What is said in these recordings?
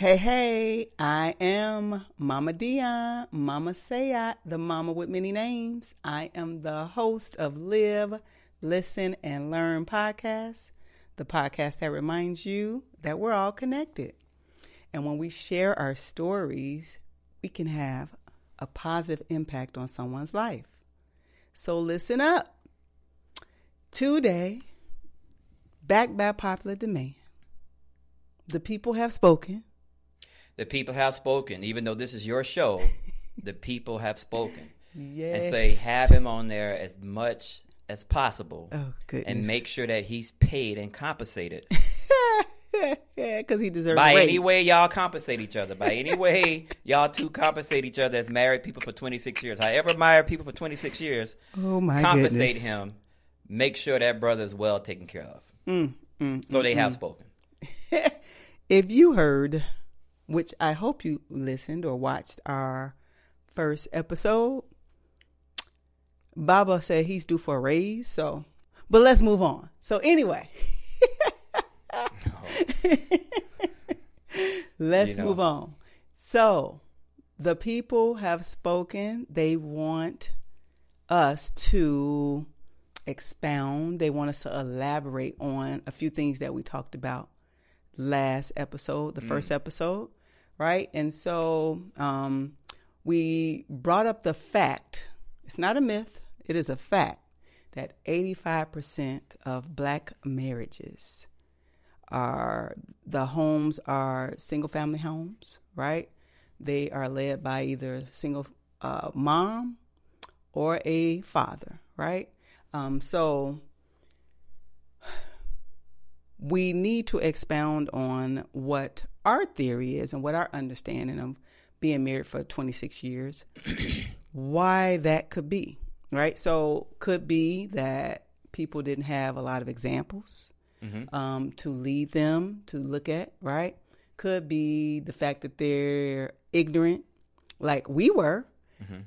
Hey, hey, I am Mama Dionne, Mama Sayat, the mama with many names. I am the host of Live, Listen, and Learn podcast, the podcast that reminds you that we're all connected. And when we share our stories, we can have a positive impact on someone's life. So listen up. Today, back by popular demand, the people have spoken. The people have spoken. Even though this is your show, the people have spoken. Yes. And say have him on there as much as possible. Oh, goodness. And make sure that he's paid and compensated. yeah, because he deserves by raise. any way y'all compensate each other. By any way y'all two compensate each other as married people for 26 years. However married people for 26 years, Oh my compensate goodness. him. Make sure that brother is well taken care of. Mm, mm, So mm, they have mm. spoken. If you heard, which I hope you listened or watched our first episode, Baba said he's due for a raise. So, but let's move on. So anyway, let's You know. move on. So the people have spoken. They want us to expound. They want us to elaborate on a few things that we talked about last episode, the first mm. episode, right? And so um, we brought up the fact it's not a myth, it is a fact that 85% of black marriages are the homes are single family homes, right? They are led by either a single uh, mom or a father, right? Um, so we need to expound on what our theory is and what our understanding of being married for 26 years, why that could be, right? So, could be that people didn't have a lot of examples um, to lead them to look at, right? Could be the fact that they're ignorant, like we were,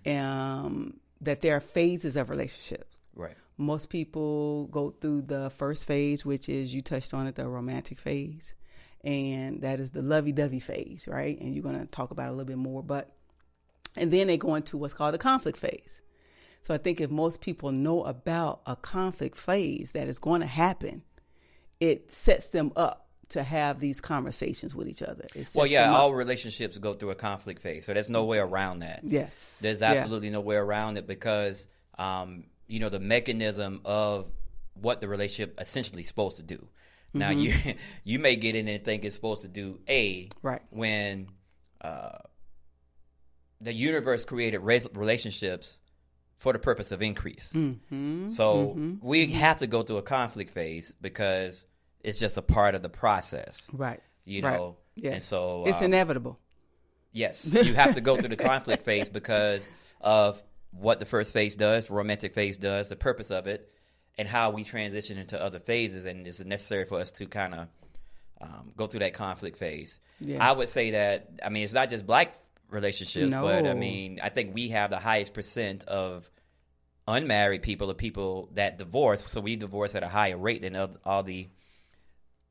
um, that there are phases of relationships Right. most people go through the first phase, which is you touched on it, the romantic phase, and that is the lovey-dovey phase, right? And you're going to talk about it a little bit more, but and then they go into what's called the conflict phase. So I think if most people know about a conflict phase that is going to happen, it sets them up to have these conversations with each other. Well, yeah, all relationships go through a conflict phase, so there's no way around that. yes, There's Yeah. absolutely no way around it because, um, you know, the mechanism of what the relationship essentially is supposed to do. Now, you you may get in and think it's supposed to do A, Mm-hmm. Right. when uh, the universe created res- relationships for the purpose of increase. Mm-hmm. So we have to go through a conflict phase because it's just a part of the process, right, you Right. know. Yes. And so it's um, inevitable. Yes, you have to go through the conflict phase because of what the first phase does, the romantic phase does, the purpose of it, and how we transition into other phases. And it's necessary for us to kind of um, go through that conflict phase. Yes. I would say that, I mean, it's not just black relationships, but I mean, I think we have the highest percent of unmarried people or people that divorce. So we divorce at a higher rate than all the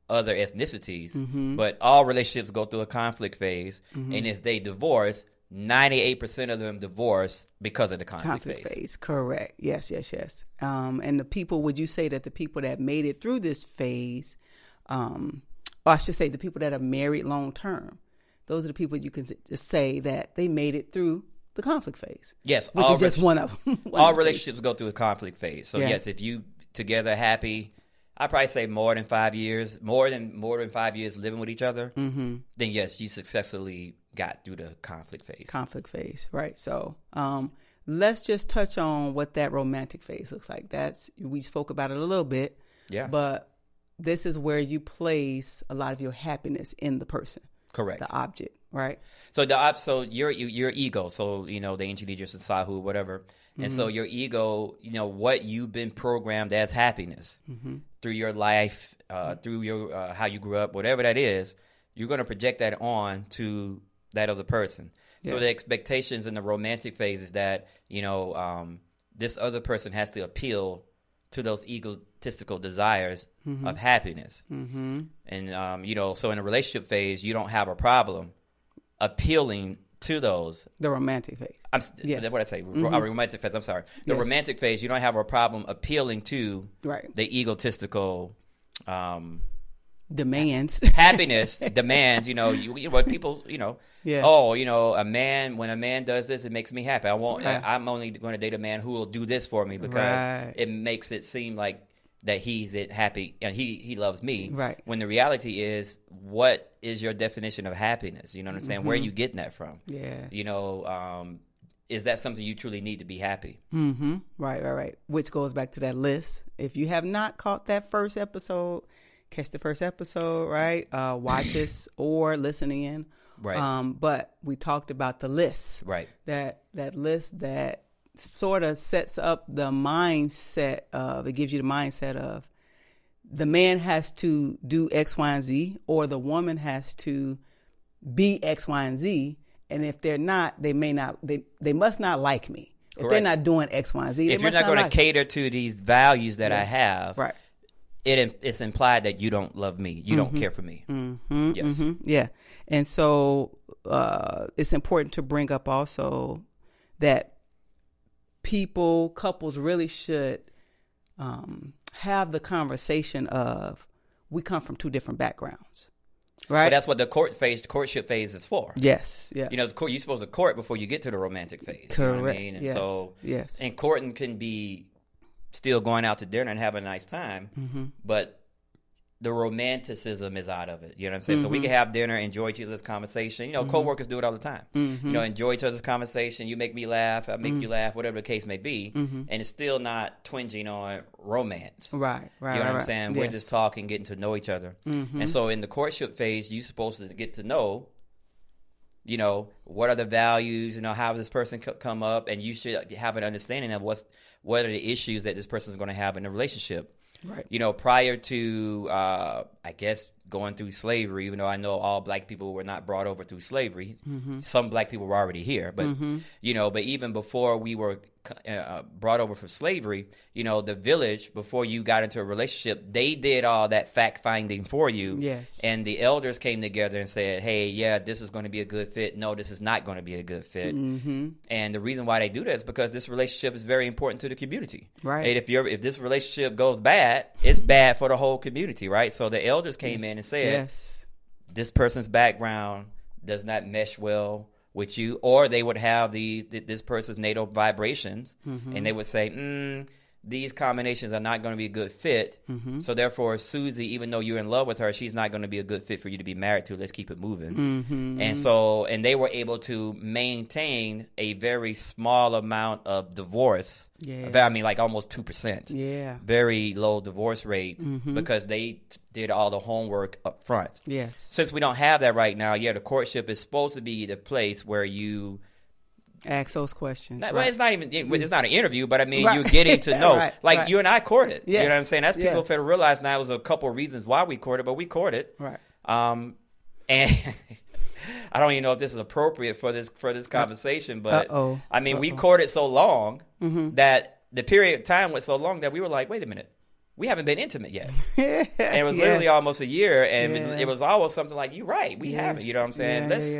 other ethnicities. Mm-hmm. But all relationships go through a conflict phase. And if they divorce, 98% of them divorce because of the conflict, conflict phase. phase. Correct. Yes, yes, yes. Um, and the people, would you say that the people that made it through this phase, um, or I should say, the people that are married long term, those are the people you can just say that they made it through the conflict phase. Yes, which all is just one of them. One all of relationships go through a conflict phase. So Yeah. yes, if you together happy, I probably say more than five years, more than more than five years living with each other, Mm-hmm. then yes, you successfully got through the conflict phase. conflict phase, right? So, um, let's just touch on what that romantic phase looks like. That's we spoke about it a little bit, yeah, but this is where you place a lot of your happiness in the person, correct. the object, right? So the so your your ego, so you know the ancient Egyptian Sahu, whatever, and so Mm-hmm. your ego, you know what you've been programmed as happiness Mm-hmm. through your life, uh, through your uh, how you grew up, whatever that is, you're going to project that on to that other person. So the expectations in the romantic phase is that you know um, this other person has to appeal to those egotistical desires of happiness. Mm-hmm. And um, you know, so in a relationship phase, you don't have a problem appealing to those. The romantic phase. I'm Yes. what I say, a romantic phase. I'm sorry. The Yes. romantic phase, you don't have a problem appealing to Right. the egotistical um, Demands. happiness demands. You know, you, you know what people. You know, Yeah. Oh, you know, a man when a man does this, it makes me happy. I won't. Right. I, I'm only going to date a man who will do this for me because Right. it makes it seem like that he's it happy and he he loves me. Right. When the reality is, what is your definition of happiness? You know what I'm saying? Where are you getting that from? Mm-hmm. You know, um, is that something you truly need to be happy? Mm-hmm. Right, right, right. Which goes back to that list. If you have not caught that first episode, catch the first episode, right? Uh, watch us or listen in. Right. Um, but we talked about the list. Right. That that list that sort of sets up the mindset of it gives you the mindset of the man has to do X, Y, and Z, or the woman has to be X, Y, and Z. And if they're not, they may not. They they must not like me. If they're not doing X, Y, and Z, If you're must not going like to cater to these values that I have, Right. It it's implied that you don't love me, you don't care for me. Mm-hmm, Yes. mhm, yeah. And so uh, it's important to bring up also that people, couples really should um, have the conversation of we come from two different backgrounds, right? But that's what the court phase, courtship phase is for. yes, yeah, You know, the court, you're supposed to court before you get to the romantic phase. You know what I correct. mean? And yes, so, yes, and courting can be still going out to dinner and having a nice time, Mm-hmm. but the romanticism is out of it. You know what I'm saying? So we Mm-hmm. can have dinner, enjoy each other's conversation. You know, coworkers do it all the time. Mm-hmm. You know, enjoy each other's conversation. You make me laugh, I make you laugh, whatever the case may be, and it's still not twinging on romance. Mm-hmm. right, right. You know what right, I'm saying? We're just talking, getting to know each other. And so in the courtship phase, you're supposed to get to know, you know, what are the values, you know, how does this person co- come up, and you should have an understanding of what's what are the issues that this person is going to have in a relationship. Right. You know, prior to, uh, I guess, going through slavery, even though I know all black people were not brought over through slavery, some black people were already here. But, you know, but even before we were uh, brought over from slavery, you know, the village, before you got into a relationship, they did all that fact finding for you. Yes. And the elders came together and said, hey, yeah, this is going to be a good fit. No, this is not going to be a good fit. Mm-hmm. And the reason why they do that is because this relationship is very important to the community. Right. And if you're if this relationship goes bad, it's bad for the whole community, right? So the elders came in and said, yes, this person's background does not mesh well with you, or they would have these this person's natal vibrations, and they would say, mm, these combinations are not going to be a good fit. Mm-hmm. So therefore, Susie, even though you're in love with her, she's not going to be a good fit for you to be married to. Let's keep it moving. Mm-hmm. And so, and they were able to maintain a very small amount of divorce. Yes. I mean, like almost two percent yeah, very low divorce rate mm-hmm. because they t- did all the homework up front. yes, Since we don't have that right now, yeah, the courtship is supposed to be the place where you. Ask those questions. Not, right. well, it's not even. It's not an interview, but I mean, Right. you're getting to know. Right, like you and I courted. You know what I'm saying? That's people yes. fail to realize now. It was a couple of reasons why we courted, but we courted. right. Um, and I don't even know if this is appropriate for this for this conversation, but Uh-oh. I mean, we Uh-oh. courted so long Mm-hmm. that the period of time was so long that we were like, wait a minute, we haven't been intimate yet. and it was Yeah. literally almost a year, and it, Yeah. it was almost something like, you're right, we Yeah. haven't." You know what I'm saying? Yeah, Let's.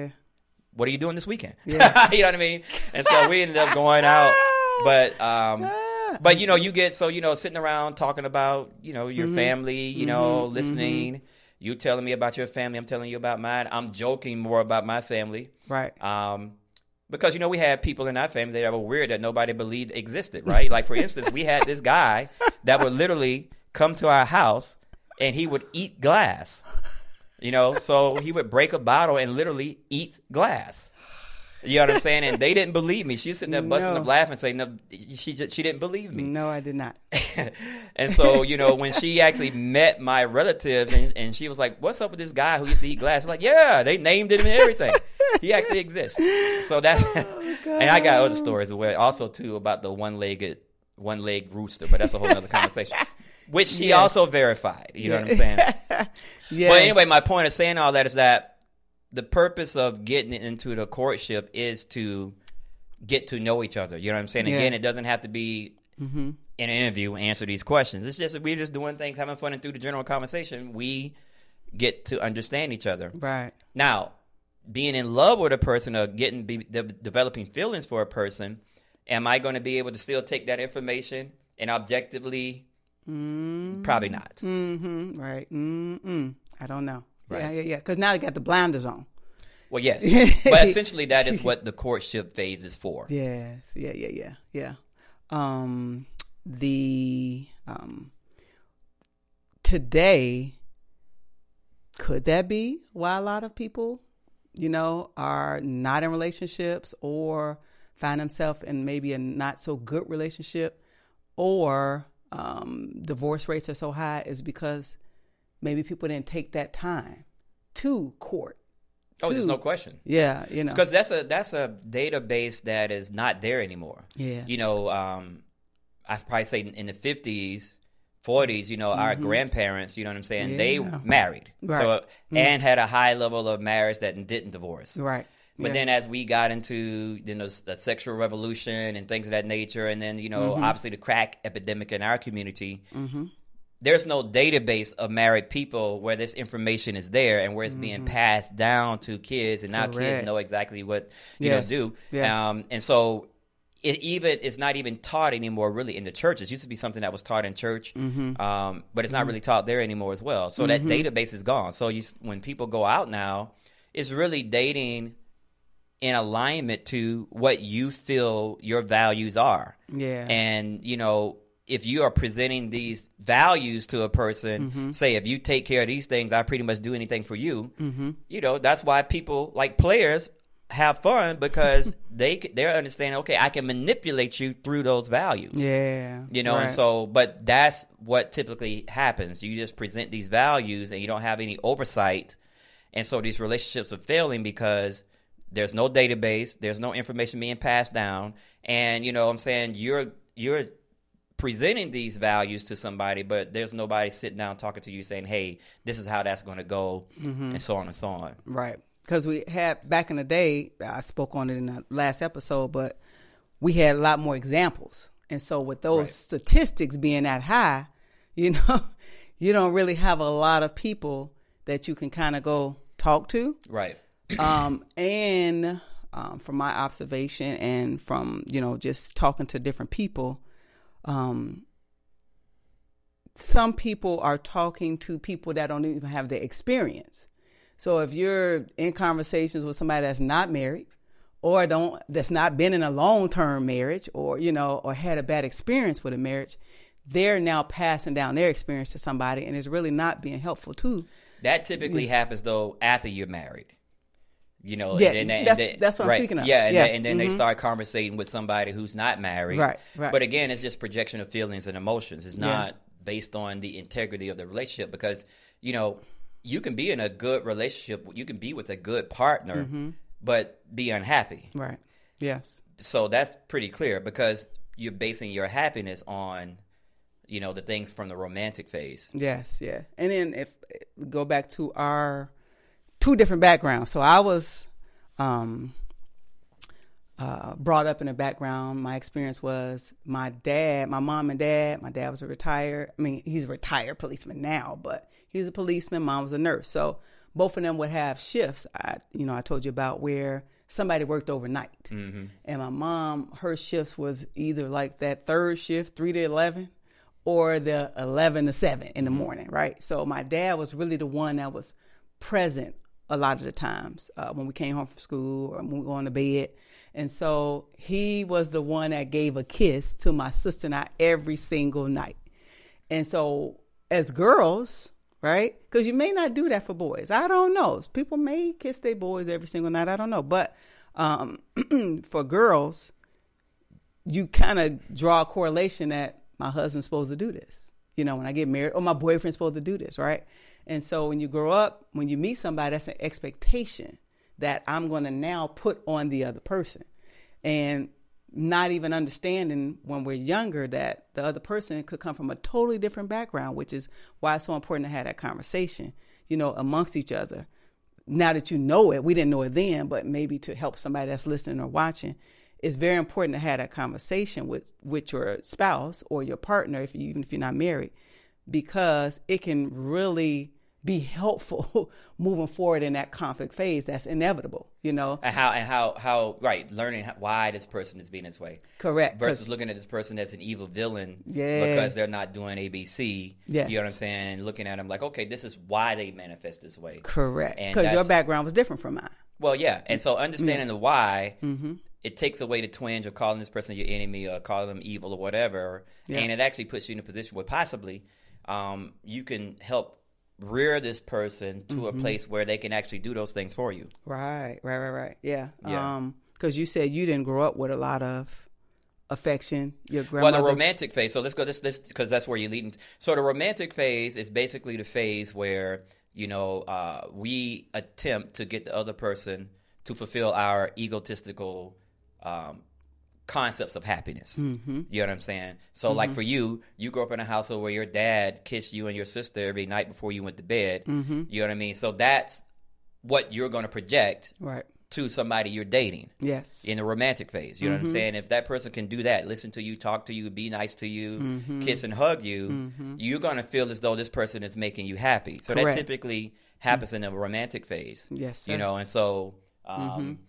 What are you doing this weekend? Yeah. you know what I mean? And so we ended up going out, but um, but you know, you get so you know sitting around talking about you know Mm-hmm. your family, you know, listening. You telling me about your family, I'm telling you about mine. I'm joking more about my family. Right. Um, because you know we had people in our family that were weird that nobody believed existed, right? like for instance, we had this guy that would literally come to our house and he would eat glass. You know, so he would break a bottle and literally eat glass. You know what I'm saying? And they didn't believe me. She's sitting there busting No. up laughing, saying, "No, she just, she didn't believe me." No, I did not. and so, you know, when she actually met my relatives and, and she was like, What's up with this guy who used to eat glass? Like, yeah, they named him and everything. he actually exists. So that's oh, and I got other stories well, also too about the one legged one legged rooster, but that's a whole other conversation. Which she Yes. also verified. You know what I'm saying? Yeah. But anyway, my point of saying all that is that the purpose of getting into the courtship is to get to know each other. You know what I'm saying? Yeah. Again, it doesn't have to be mm-hmm. in an interview answer these questions. It's just we're just doing things, having fun, and through the general conversation, we get to understand each other. Right. Now, being in love with a person or getting be, de- developing feelings for a person, am I going to be able to still take that information and objectively? Probably not. Mm-hmm. Right. Mm-mm. I don't know. Right. Yeah, yeah, yeah. Because now they got the blinders on. Well, yes, but essentially that is what the courtship phase is for. Yes. Yeah, yeah, yeah, yeah. Um, the um, today could that be why a lot of people, you know, are not in relationships or find themselves in maybe a not so good relationship, or um, divorce rates are so high is because maybe people didn't take that time to court. Oh, there's no question. Yeah, you know. because that's a that's a database that is not there anymore. Yeah, You know, um, I probably say in the fifties, forties. You know, our grandparents. You know what I'm saying? They Mm-hmm. Married, Right. so and had a high level of marriage that didn't divorce. Right. But Yeah. then as we got into you know the sexual revolution and things of that nature, and then you know Mm-hmm. obviously the crack epidemic in our community, there's no database of married people where this information is there and where it's being passed down to kids, and now Mm-hmm. Correct. kids know exactly what you Yes. know do. Yes. Um, and so it even it's not even taught anymore really in the churches. It used to be something that was taught in church, Mm-hmm. um, but it's not really taught there anymore as well. So that database is gone. So you when people go out now, it's really dating in alignment to what you feel your values are. Yeah. And, you know, if you are presenting these values to a person, Mm-hmm. say, if you take care of these things, I pretty much do anything for you. Mm-hmm. You know, that's why people like players have fun because they they're understanding. Okay, I can manipulate you through those values. yeah. You know, right. and so, but that's what typically happens. You just present these values and you don't have any oversight. And so these relationships are failing because there's no database, there's no information being passed down. And, you know, what I'm saying you're, you're presenting these values to somebody, but there's nobody sitting down talking to you saying, hey, this is how that's going to go, mm-hmm. and so on and so on. Right. Because we had back in the day, I spoke on it in the last episode, but we had a lot more examples. And so with those Right. statistics being that high, you know, you don't really have a lot of people that you can kind of go talk to. Right. Um, and um, from my observation and from you know just talking to different people, um, some people are talking to people that don't even have the experience. So if you're in conversations with somebody that's not married or don't that's not been in a long term marriage or you know or had a bad experience with a marriage, they're now passing down their experience to somebody and it's really not being helpful too. That typically happens though after you're married. You know, Yeah, and then, and that's- then- that's what I'm right, speaking of. Yeah, and Yeah, then, and then they mhm. start conversating with somebody who's not married. Right, right. But again, it's just projection of feelings and emotions. It's Yeah. not based on the integrity of the relationship because you know you can be in a good relationship, you can be with a good partner, Mm-hmm. but be unhappy. Right. Yes. So that's pretty clear because you're basing your happiness on you know the things from the romantic phase. Yes, yeah. And then if go back to our two different backgrounds. So I was um uh, brought up in a background. My experience was my dad, my mom and dad. My dad was a retired. I mean, he's a retired policeman now, but he's a policeman. Mom was a nurse. So both of them would have shifts. I, you know, I told you about where somebody worked overnight, and my mom, her shifts was either like that third shift, three to eleven, or the 11 to 7 in the morning, right? So my dad was really the one that was present a lot of the times uh, when we came home from school or when we were going to bed. And so he was the one that gave a kiss to my sister and I every single night. And so as girls, right? Because you may not do that for boys. I don't know. People may kiss their boys every single night. I don't know. But um, for girls, you kind of draw a correlation that my husband's supposed to do this. You know, when I get married, or my boyfriend's supposed to do this, right? And so when you grow up, when you meet somebody, that's an expectation that I'm going to now put on the other person. And not even understanding when we're younger that the other person could come from a totally different background, which is why it's so important to have that conversation, you know, amongst each other. Now that you know it, we didn't know it then, but maybe to help somebody that's listening or watching, it's very important to have that conversation with with your spouse or your partner, if you, even if you're not married, because it can really be helpful moving forward in that conflict phase that's inevitable you know and how and how how right learning how, why this person is being this way correct versus looking at this person as an evil villain yeah. because they're not doing abc yes. you know what i'm saying looking at them like okay this is why they manifest this way correct because your background was different from mine well yeah and so understanding yeah. the why mm-hmm. it takes away the twinge of calling this person your enemy or calling them evil or whatever yeah. and it actually puts you in a position where possibly um, you can help rear this person to mm-hmm. a place where they can actually do those things for you. Right, right, right, right. Yeah. Yeah. Um, because you said you didn't grow up with a lot of affection. Your grandmother. Well, the romantic phase. So let's go this this because that's where you're leading. So the romantic phase is basically the phase where you know uh, we attempt to get the other person to fulfill our egotistical um, concepts of happiness. Mm-hmm. You know what I'm saying? So, mm-hmm. like for you, you grew up in a household where your dad kissed you and your sister every night before you went to bed. Mm-hmm. You know what I mean? So that's what you're going to project right. to somebody you're dating. Yes. In the romantic phase. You know what I'm Mhm. saying? If that person can do that, listen to you, talk to you, be nice to you, Mhm. kiss and hug you, Mhm. you're going to feel as though this person is making you happy. So that typically happens in the romantic phase. Yes. You know, and so um.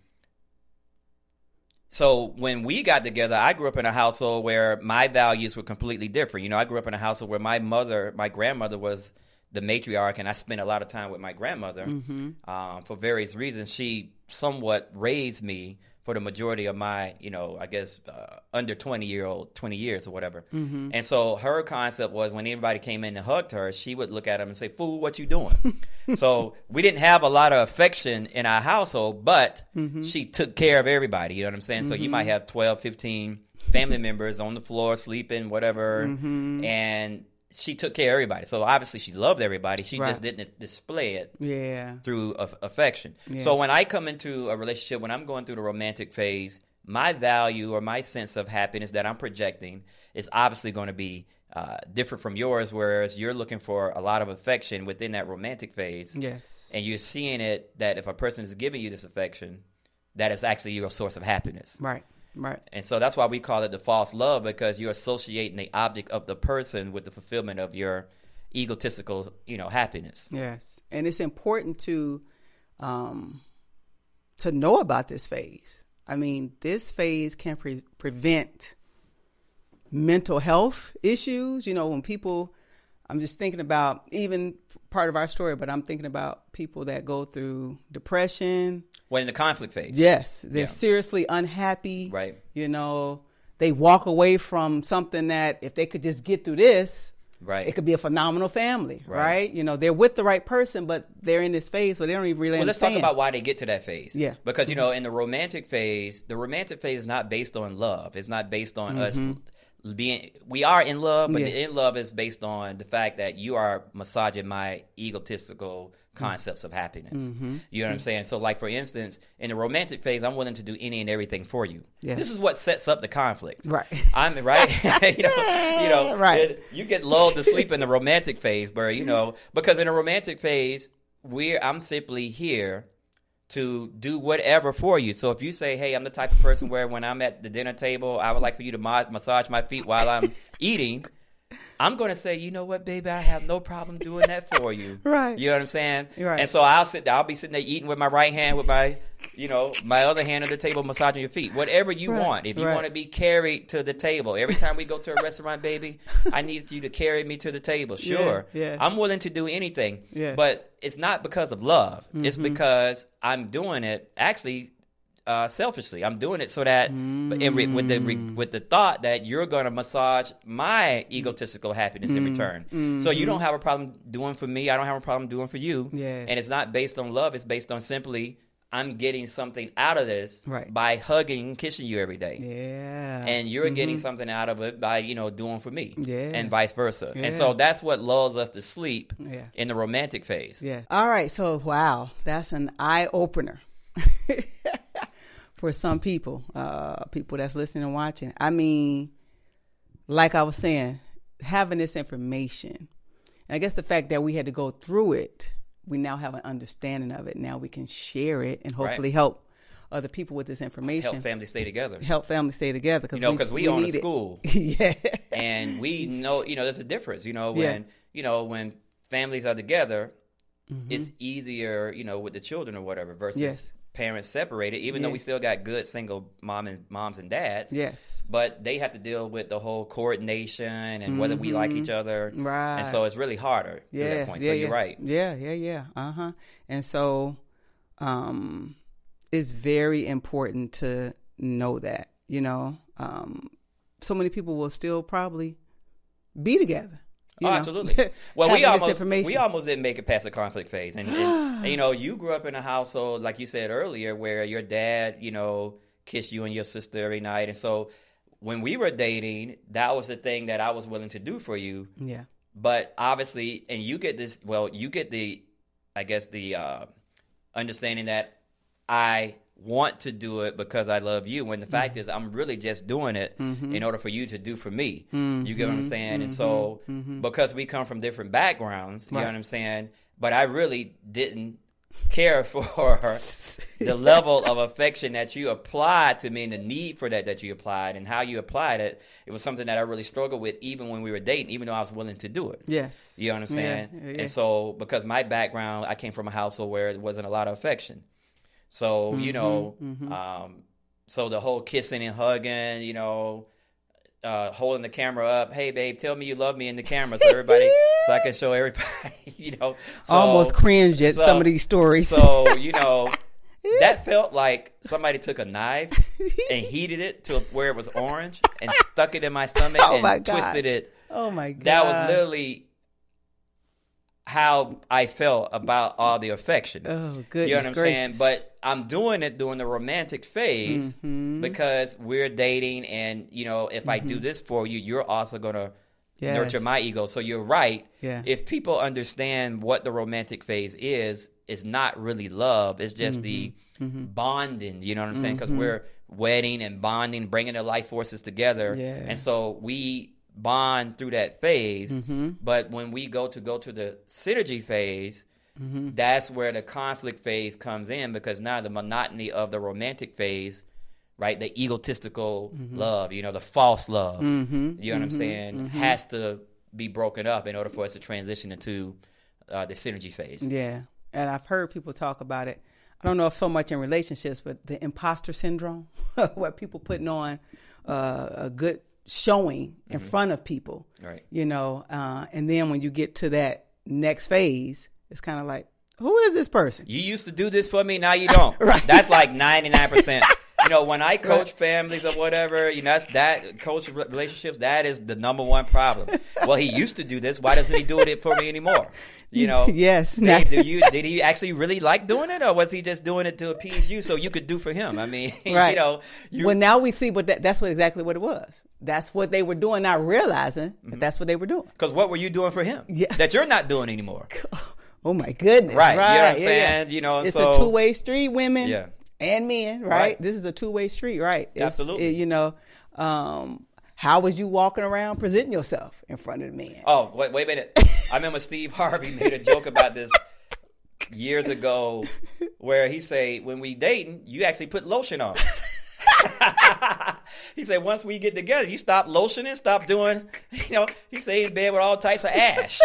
So when we got together, I grew up in a household where my values were completely different. You know, I grew up in a household where my mother, my grandmother was the matriarch, and I spent a lot of time with my grandmother Mhm. um, for various reasons. She somewhat raised me for the majority of my, you know, I guess uh, under twenty year old, twenty years or whatever. Mhm. And so her concept was when anybody came in and hugged her, she would look at him and say, "Fool, what you doing?" so we didn't have a lot of affection in our household, but Mm-hmm. she took care of everybody. You know what I'm saying? So you might have 12, 15 family members on the floor sleeping, whatever, Mm-hmm. and she took care of everybody. So obviously she loved everybody. She Right. just didn't display it Yeah. through aff- affection. Yeah. So when I come into a relationship, when I'm going through the romantic phase, my value or my sense of happiness that I'm projecting is obviously going to be uh, different from yours. Whereas you're looking for a lot of affection within that romantic phase, Yes. and you're seeing it that if a person is giving you this affection, that is actually your source of happiness. Right. Right. And so that's why we call it the false love because you're associating the object of the person with the fulfillment of your egotistical, you know, happiness. Yes, and it's important to um, to know about this phase. I mean, this phase can pre- prevent mental health issues. You know, when people, I'm just thinking about even part of our story, but I'm thinking about people that go through depression. When in the conflict phase. Yes, they're Yeah. seriously unhappy. Right. You know, they walk away from something that if they could just get through this, Right. it could be a phenomenal family, Right. right? You know, they're with the right person, but they're in this phase where they don't even really Well, let's talk about why they get to that phase. Yeah. Because, you know, in the romantic phase, the romantic phase is not based on love. It's not based on us being, we are in love, but Mm-hmm. Yeah. the in love is based on the fact that you are massaging my egotistical concepts of happiness. Mm-hmm. You know what I'm saying? So, like, for instance, in the romantic phase, I'm willing to do any and everything for you. Yes. This is what sets up the conflict. Right. I'm right. you know, you know, Right. it- you get lulled to sleep in the romantic phase, where you know, because in a romantic phase, we're I'm simply here to do whatever for you. So if you say, "Hey, I'm the type of person where when I'm at the dinner table, I would like for you to ma- massage my feet while I'm eating," I'm going to say, "You know what, baby? I have no problem doing that for you." Right. You know what I'm saying? Right. And so I'll sit. I'll be sitting there eating with my right hand, with my, you know, my other hand on the table, massaging your feet. Whatever you Right. want. If you Right. want to be carried to the table, every time we go to a restaurant, baby, I need you to carry me to the table. Sure. yeah. I'm willing to do anything. Yeah. Mm-hmm. But it's not because of love. It's because I'm doing it actually uh, selfishly. I'm doing it so that in re- with the re- Mm. with the thought that you're going to massage my egotistical happiness Mm. in return. So you don't have a problem doing for me. I don't have a problem doing for you. Mm-hmm. Yes. And it's not based on love. It's based on simply I'm getting something out of this Right. by hugging and kissing you every day. yeah. And you're getting something out of it by, you know, doing for me. Yeah. And vice versa. Yeah. And so that's what lulls us to sleep Yes. in the romantic phase. Yeah. All right. So, wow, that's an eye opener for some people, uh, people that's listening and watching. I mean, like I was saying, having this information, and I guess the fact that we had to go through it, we now have an understanding of it. Now we can share it and hopefully help other people with this information. Help families stay together. Help families stay together because You know, because we, own a school. yeah. and we know you know there's a difference you know when Yeah. you know when families are together Mm-hmm. it's easier you know with the children or whatever versus Yes. Parents separated even though we still got good single mom and moms and dads Yes. but they have to deal with the whole coordination and whether we like each other Mm-hmm. Right. and so it's really harder Yeah. at that point yeah, so yeah. you're right Yeah. Yeah. Yeah. Uh huh. And so, um, it's very important to know that you know, um, so many people will still probably be together. You oh, know, absolutely. Well, we almost we almost didn't make it past the conflict phase, and, and, and, you know, you grew up in a household like you said earlier, where your dad, you know, kissed you and your sister every night, and so when we were dating, that was the thing that I was willing to do for you. yeah. But obviously, and you get this. Well, you get the, I guess the uh, understanding that I want to do it because I love you. When the fact mm-hmm. is, I'm really just doing it mm-hmm. in order for you to do for me. You get what I'm mm-hmm. saying? And so, because we come from different backgrounds, you know what I'm saying. But I really didn't care for the level of affection that you applied to me and the need for that that you applied and how you applied it. It was something that I really struggled with even when we were dating, even though I was willing to do it. Yes. You know what I'm saying? yeah, yeah. And so, because my background, I came from a household where it wasn't a lot of affection. So, Mm-hmm, you know, um, so the whole kissing and hugging, you know, uh, holding the camera up. Hey, babe, tell me you love me in the camera, so everybody, so I can show everybody. You know, so, Almost cringed at so- some of these stories. So you know, that felt like somebody took a knife and heated it to where it was orange and stuck it in my stomach Oh and my twisted it oh my god. that was literally how I felt about all the affection. Oh goodness you know what I'm gracious. saying? But I'm doing it during the romantic phase Mm-hmm. because we're dating, and you know, if I do this for you, you're also gonna Yes. nurture my ego. So you're right. Yeah. If people understand what the romantic phase is, it's not really love. It's just the Mm-hmm. bonding. You know what I'm saying? Because we're wedding and bonding, bringing the life forces together, Yeah. and so we bond through that phase. Mm-hmm. But when we go to go to the synergy phase, Mm-hmm. that's where the conflict phase comes in because now the monotony of the romantic phase, right, the egotistical Mm-hmm. love, you know, the false love, you know what I'm saying, Mm-hmm. has to be broken up in order for us to transition into uh, the synergy phase. Yeah, and I've heard people talk about it. I don't know if so much in relationships, but the imposter syndrome, where people putting on uh, a good showing in front of people, Right. you know, uh, and then when you get to that next phase, it's kind of like, who is this person? You used to do this for me, now you don't. Right. That's like 99%. You know, when I coach families or whatever, you know, that's that coach relationships, that is the number one problem. Well, he used to do this. Why doesn't he do it for me anymore? You know? Yes. Did, do you, did he actually really like doing it or was he just doing it to appease you so you could do for him? I mean, Right. you know, you, well, now we see what that, that's what exactly what it was. That's what they were doing, not realizing that mm-hmm. that's what they were doing. because what were you doing for him Yeah. that you're not doing anymore? Oh my goodness! Right, you know what I'm yeah, yeah. saying? You know, it's so- a two way street, women Yeah. And men. Right? Right. This is a two way street, right? It's- Absolutely. it- you know, um, how was you walking around presenting yourself in front of the men? Oh, wait, wait a minute. I remember Steve Harvey made a joke about this years ago where he say, when we dating, you actually put lotion on. he said, once we get together, you stop lotioning, stop doing, you know, he say in bed with all types of ash.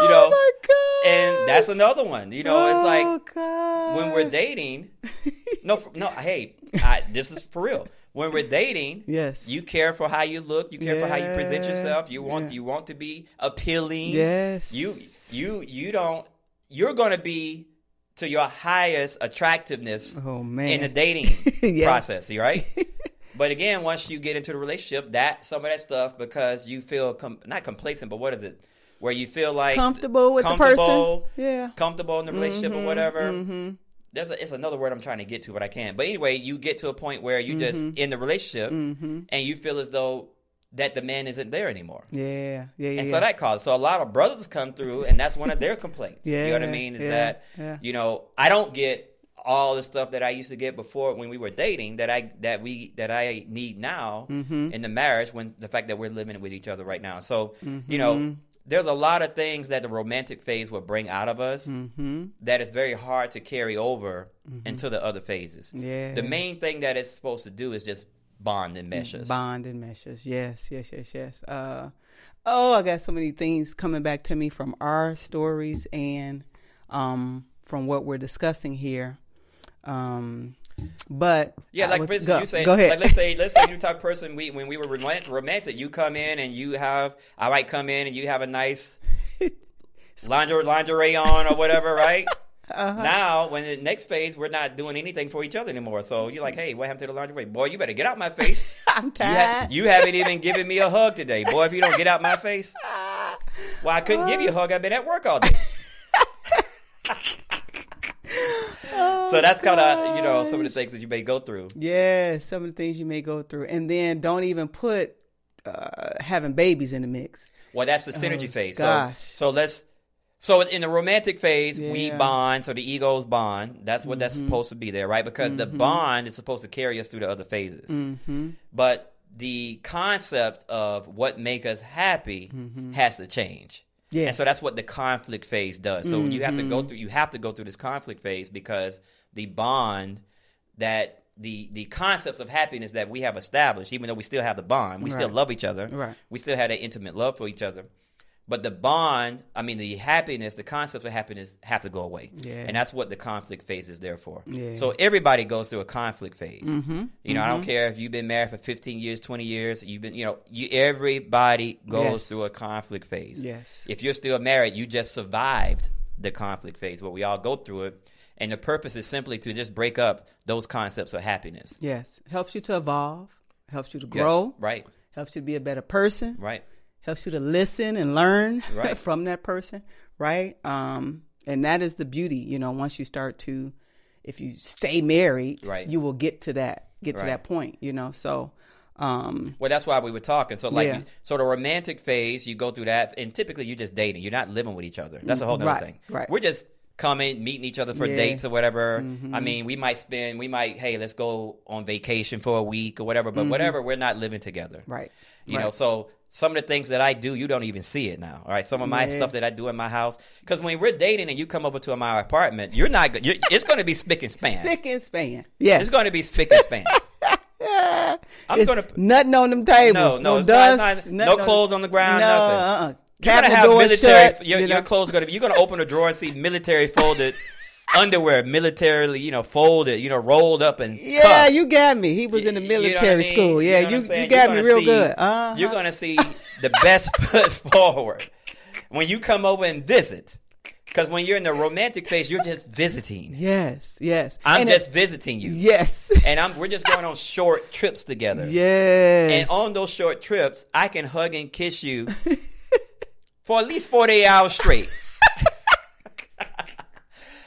you know, oh my god! And that's another one. You know, it's like oh when we're dating, no, no, hey, I, this is for real. When we're dating, Yes. you care for how you look, you care for how you present yourself. You want yeah. you want to be appealing. Yes. You you you don't. You're going to be to your highest attractiveness Oh, man. in the dating Yes. process, right? but again, once you get into the relationship, that some of that stuff because you feel com- not complacent, but what is it? Where you feel like Comfortable with the person. Yeah. comfortable in the relationship or whatever. Mm-hmm. There's a, it's another word I'm trying to get to, but I can't. But anyway, you get to a point where you just Mm-hmm. in the relationship and you feel as though that the man isn't there anymore. Yeah. Yeah. Yeah. And so that causes so a lot of brothers come through, and that's one of their complaints. yeah, you know what I mean? Is yeah, that yeah. you know I don't get all the stuff that I used to get before when we were dating that I that we that I need now Mm-hmm. in the marriage when the fact that we're living with each other right now. So Mm-hmm. you know there's a lot of things that the romantic phase will bring out of us Mm-hmm. that is very hard to carry over into the other phases. Yeah. The main thing that it's supposed to do is just bond and meshes. Bond and meshes. Yes, yes, yes, yes. Uh, oh, I got so many things coming back to me from our stories and um, from what we're discussing here. Um, but Yeah, like for instance, go, you say, go ahead. like let's say, let's say you type person. We when we were romantic, you come in and you have, I might come in and you have a nice lingerie, lingerie on or whatever, right? Uh-huh. Now, when the next phase, we're not doing anything for each other anymore. So you're like, hey, what happened to the lingerie? Boy, you better get out my face. I'm You, tired. ha- you haven't even given me a hug today, boy. If you don't get out my face, well, I couldn't give you a hug. I've been at work all day. So that's kind of you know some of the things that you may go through. Yeah, some of the things you may go through, and then don't even put uh, having babies in the mix. Well, that's the synergy Oh, phase. gosh. So, so let's. So in the romantic phase, we Yeah. Mm-hmm. bond. So the egos bond. That's what that's supposed to be there, right? Because the bond is supposed to carry us through the other phases. Mm-hmm. But the concept of what make us happy has to change. Mm-hmm. Yeah. And so that's what the conflict phase does. So you have to go through. You have to go through this conflict phase because the bond that the the concepts of happiness that we have established, even though we still have the bond, we still love each other. Right. We still have that intimate love for each other. But the bond, I mean, the happiness, the concepts of happiness have to go away. Yeah. And that's what the conflict phase is there for. Yeah. So everybody goes through a conflict phase. Mm-hmm. You know, I don't care if you've been married for 15 years, 20 years, you've been, you know, you everybody goes Yes. through a conflict phase. Yes. If you're still married, you just survived the conflict phase but we all go through it. And the purpose is simply to just break up those concepts of happiness. Yes, helps you to evolve, helps you to Yes. grow, Right. helps you to be a better person, Right. helps you to listen and learn Right. from that person, right? Um, and that is the beauty, you know. Once you start to, if you stay married, Right. you will get to that, get to that point, you know. So, um, Well, that's why we were talking. So, like, Yeah. so the romantic phase, you go through that, and typically you're just dating. You're not living with each other. That's a whole other Right, thing. right. We're just coming, meeting each other for Yeah. Mm-hmm. dates or whatever. I mean, we might spend, we might, hey, let's go on vacation for a week or whatever. But whatever, we're not living together. Mm-hmm. right, You right. know, so some of the things that I do, you don't even see it now. All right, some of my Yeah. stuff that I do in my house, because when we're dating and you come over to my apartment, you're not. You're, it's going to be spick and span. spick and span. Yes, It's going to be spick and span. I'm It's going to nothing on them tables. no, no, no not- dust, not- nothing no on- clothes on the ground, No, nothing. uh-uh. Gonna have door military. shut, your, you your know? clothes gonna. Be. You're gonna open a drawer and see military folded underwear, militarily, you know, folded, you know, rolled up and Yeah, cuffed. you got me. He was in the You know I military mean? school. Yeah, know you you got me real see- good. Uh-huh. You're gonna see the best foot forward when you come over and visit. Because when you're in the romantic phase, you're just visiting. Yes, yes. I'm And just visiting you, yes, and I'm we're just going on short trips together. yes. And on those short trips, I can hug and kiss you for at least 48 hours straight.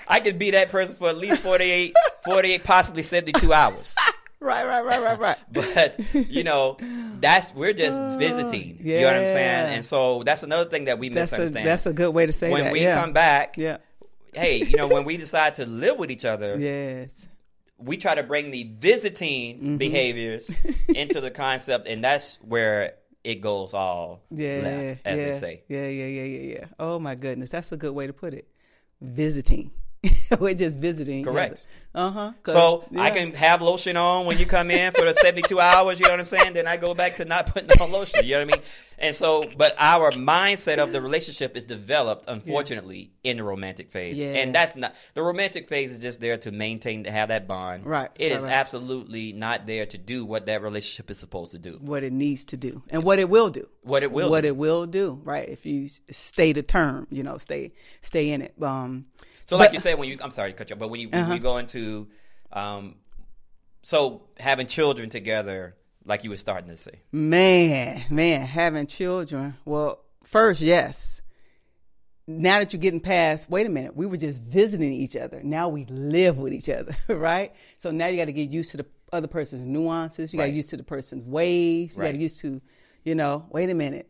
I could be that person for at least 48, 48, possibly 72 hours. right, right, right, right, right. But, you know, that's, we're just visiting. You know what I'm saying? And so that's another thing that we That's a misunderstand. that's a good way to say when that. When we yeah. come back, yeah, hey, you know, when we decide to live with each other, yes, we try to bring the visiting Mm-hmm. behaviors into the concept, and that's where it goes all yeah, left, as yeah, they say. Yeah, yeah, yeah, yeah, yeah. Oh my goodness, that's a good way to put it. Visiting. We're just visiting. Correct. Uh huh. So I can have lotion on when you come in for the 72 hours, you know what I'm saying? Then I go back to not putting on lotion, you know what I mean? And so, but our mindset of the relationship is developed, unfortunately, in the romantic phase. Yeah. And that's not, the romantic phase is just there to maintain, to have that bond. Right, It right, is right. absolutely not there to do what that relationship is supposed to do. what it needs to do and what it will do. What it will what do. it will do. Right. If you stay the term, you know, stay stay in it. Um. So, like But- you said, when you, I'm sorry to cut you but when you, Uh-huh. you go into, um, so having children together, like you were starting to say. Man, man, having children. Well, first, yes. Now that you're getting past, wait a minute, we were just visiting each other. Now we live with each other, right? So now you got to get used to the other person's nuances. You got to Right. get used to the person's ways. You got to Right. get used to, you know, wait a minute.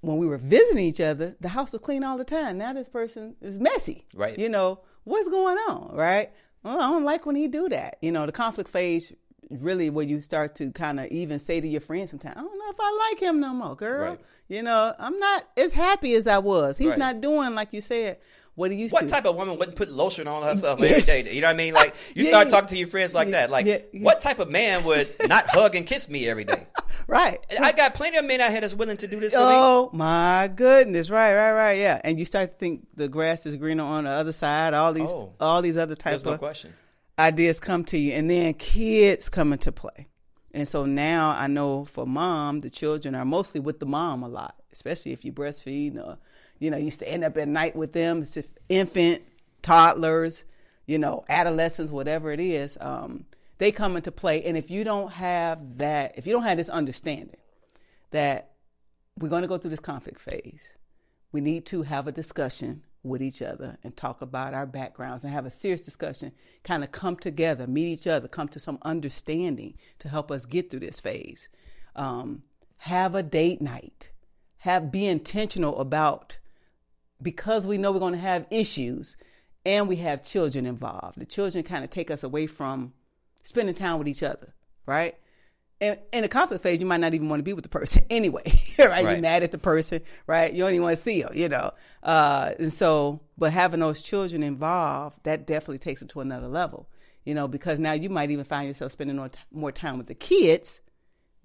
When we were visiting each other, the house was clean all the time. Now this person is messy. Right. You know, what's going on, right? Well, I don't like when he do that. You know, the conflict phase really where you start to kind of even say to your friends sometimes, I don't know if I like him no more, girl. Right. You know, I'm not as happy as I was. He's Right. not doing like you said what he used What to. type of woman wouldn't put lotion on herself every day? You know what I mean? Like you Yeah, start yeah. talking to your friends like Yeah, that. Like what type of man would not hug and kiss me every day? right. I got plenty of men out here that's willing to do this for me. Oh my goodness! Right, right, right. Yeah, and you start to think the grass is greener on the other side. All these, Oh. all these other types no of question. ideas come to you, and then kids come into play. And so now I know for mom, the children are mostly with the mom a lot, especially if you breastfeed or you know you end up at night with them. It's infant, toddlers, you know, adolescents, whatever it is. Um, they come into play, and if you don't have that, if you don't have this understanding that we're going to go through this conflict phase. We need to have a discussion with each other and talk about our backgrounds and have a serious discussion, kind of come together, meet each other, come to some understanding to help us get through this phase. Um, have a date night. Have be intentional about because we know we're going to have issues and we have children involved. The children kind of take us away from spending time with each other, right? And in the conflict phase, you might not even want to be with the person anyway, right? Right. You're mad at the person, right? You don't even want to see them, you know. Uh, and so, but having those children involved, that definitely takes it to another level, you know, because now you might even find yourself spending more, t- more time with the kids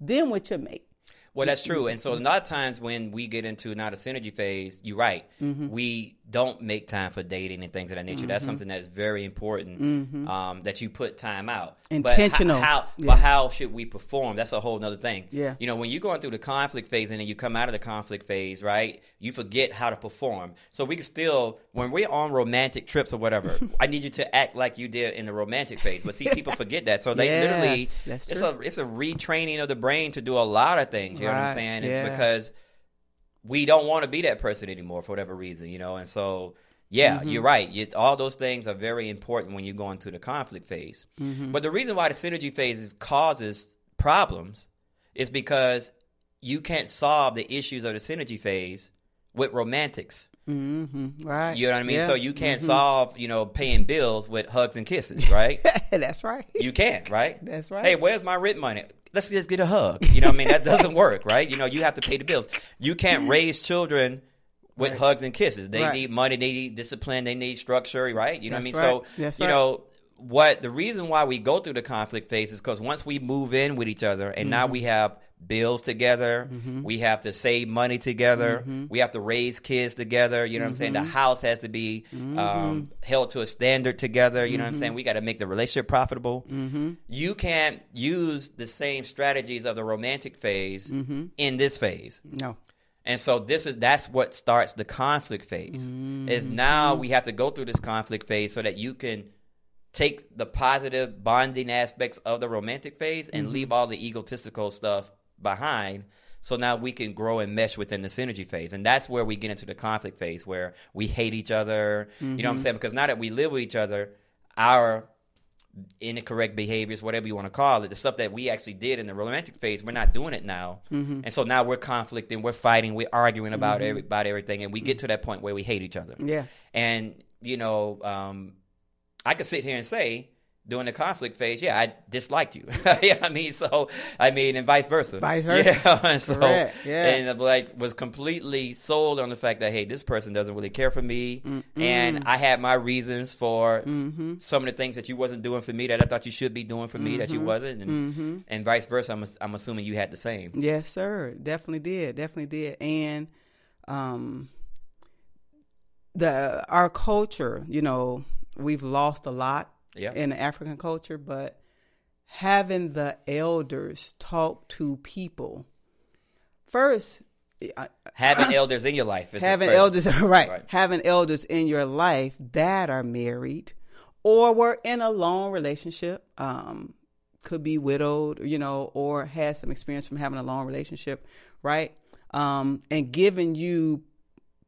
than with your mate. Well, that's true. And so a lot of times when we get into not a synergy phase, you're right. Mm-hmm. We don't make time for dating and things of that nature. That's something that's very important um, that you put time out. But ho- Mm-hmm. Intentional. how, Yeah. but how should we perform? That's a whole other thing. Yeah. You know, when you're going through the conflict phase and then you come out of the conflict phase, right? You forget how to perform. So we can still, when we're on romantic trips or whatever, I need you to act like you did in the romantic phase. But see, people forget that. So they Yes, literally, it's a it's a retraining of the brain to do a lot of things. You know what I'm saying? yeah. Because we don't want to be that person anymore for whatever reason, you know. And so, yeah, Mm-hmm. you're right. You, all those things are very important when you're going through the conflict phase. Mm-hmm. But the reason why the synergy phase causes problems is because you can't solve the issues of the synergy phase with romantics. Mm-hmm. Right. You know what I mean? Yeah. Mm-hmm. So you can't solve, you know, paying bills with hugs and kisses, right? That's right. You can't, right? That's right. Hey, where's my rent money? Let's just get a hug. You know what I mean? That doesn't work, right? You know, you have to pay the bills. You can't raise children with Right. hugs and kisses. They Right. need money, they need discipline, they need structure, right? You know That's what I mean? right. So, That's you know, what the reason why we go through the conflict phase is because once we move in with each other and Mm-hmm. now we have bills together, we have to save money together, Mm-hmm. we have to raise kids together. You know what I'm saying? The house has to be Mm-hmm. um, held to a standard together. You know what I'm saying? We got to make the relationship profitable. Mm-hmm. You can't use the same strategies of the romantic phase Mm-hmm. in this phase. No. And so this is that's what starts the conflict phase. Is Mm-hmm. now we have to go through this conflict phase so that you can take the positive bonding aspects of the romantic phase and Mm-hmm. leave all the egotistical stuff behind. So now we can grow and mesh within the synergy phase. And that's where we get into the conflict phase where we hate each other. You know what Mm-hmm. I'm saying? Because now that we live with each other, our incorrect behaviors, whatever you want to call it, the stuff that we actually did in the romantic phase, we're not doing it now. Mm-hmm. And so now we're conflicting, we're fighting, we're arguing about every, about everything, and we get to that point where we hate each other. Yeah. And you know, um, I could sit here and say during the conflict phase, yeah, I disliked you. yeah, I mean, so I mean, and vice versa. Vice versa. Yeah, and so Correct, yeah. and uh, like was completely sold on the fact that hey, this person doesn't really care for me, and I had my reasons for Mm-hmm. some of the things that you wasn't doing for me that I thought you should be doing for me that you Mm-hmm. wasn't, and and vice versa. I'm I'm assuming you had the same. Yes, sir. Definitely did. Definitely did. And um the our culture, you know, we've lost a lot Yeah. in African culture, but having the elders talk to people first I- Having elders in your life is having elders right, Right. having elders in your life that are married or were in a long relationship um could be widowed you know or had some experience from having a long relationship right um and giving you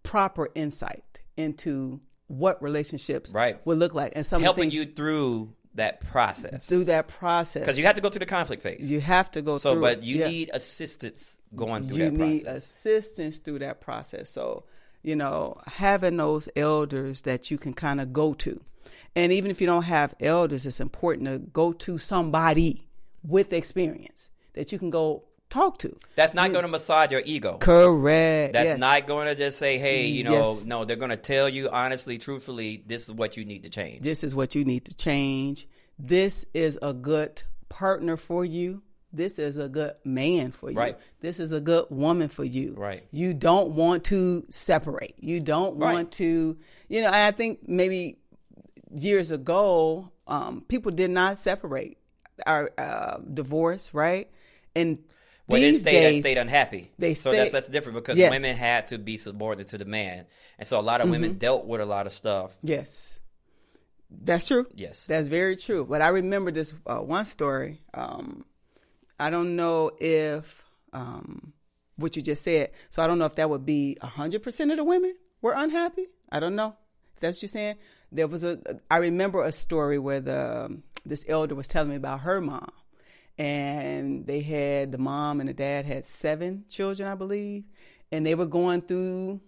proper insight into what relationships Right. would look like and some helping you through that process through that process because you have to go through the conflict phase. you have to go so, through So, but you Yeah need assistance going through you that need assistance through that process. So, you know, having those elders that you can kind of go to. And even if you don't have elders, it's important to go to somebody with experience that you can go talk to. That's not going to massage your ego. Correct. That's yes. not going to just say, "Hey, you know, Yes. no." They're going to tell you honestly, truthfully, this is what you need to change. This is what you need to change. This is a good partner for you. This is a good man for you. Right. This is a good woman for you. Right. You don't want to separate. You don't Right. want to, you know, I think maybe years ago, um, people did not separate our uh, divorce, right? And Well, they these stayed, days, stayed unhappy. they so that's that's different because Yes. women had to be subordinate to the man, and so a lot of women Mm-hmm. dealt with a lot of stuff. Yes, that's true. Yes. that's very true. But I remember this uh, one story. Um, I don't know if um, what you just said. So I don't know if that would be hundred percent of the women were unhappy. I don't know. If that's what you're saying. There was a. I remember a story where the this elder was telling me about her mom, and they had the mom and the dad had seven children, I believe, and they were going through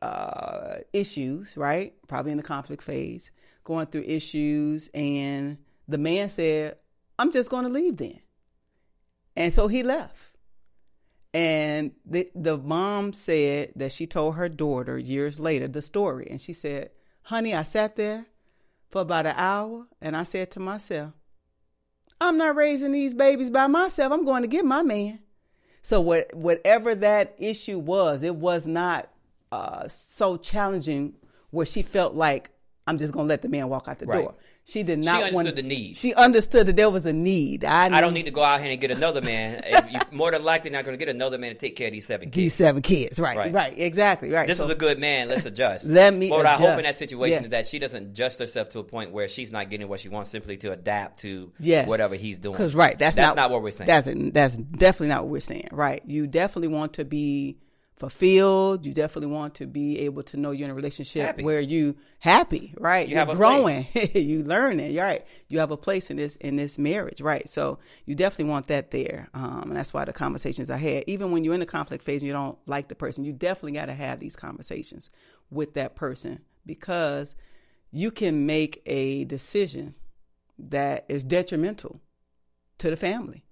uh, issues, right? Probably in the conflict phase, going through issues, and the man said, "I'm just going to leave then," and so he left. And the the mom said that she told her daughter years later the story, and she said, "Honey, I sat there for about an hour, and I said to myself, I'm not raising these babies by myself. I'm going to get my man." So what whatever that issue was, it was not uh, so challenging where she felt like I'm just going to let the man walk out the Right. door. She did not She understood want the need. She understood that there was a need. I, I don't need to go out here and get another man. If you more than likely not going to get another man to take care of these seven these kids. seven kids. Right, right, Right. exactly, right. This So- is a good man. Let's adjust. Let me But what I hope in that situation Yes. is that she doesn't adjust herself to a point where she's not getting what she wants simply to adapt to yes. whatever he's doing. Because right, that's, that's not, what we're saying. That's that's definitely not what we're saying. Right, you definitely want to be fulfilled. You definitely want to be able to know you're in a relationship Happy. where you happy. Right, You are growing. you learning. You're right. You have a place in this in this marriage. Right. So you definitely want that there. Um, and that's why the conversations I had, even when you're in the conflict phase and you don't like the person, you definitely got to have these conversations with that person because you can make a decision that is detrimental to the family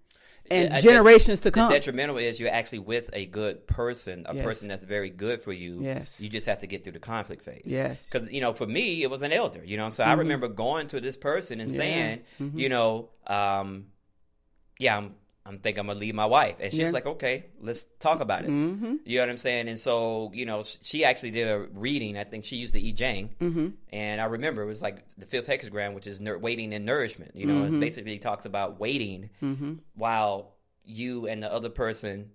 and I- generations to the come. detrimental is you're actually with a good person, a Yes. person that's very good for you. Yes. You just have to get through the conflict phase. Yes. Because, you know, for me, it was an elder, you know, so I remember going to this person and Yeah. saying, Mm-hmm. you know, um, yeah, I'm, I'm think I'm gonna leave my wife, and she's Yeah. like, okay, let's talk about it. Mm-hmm. You know what I'm saying? And so, you know, she actually did a reading. I think she used the I Ching, Mm-hmm. and I remember it was like the fifth hexagram, which is nur- waiting and nourishment. You know, Mm-hmm. it basically talks about waiting while you and the other person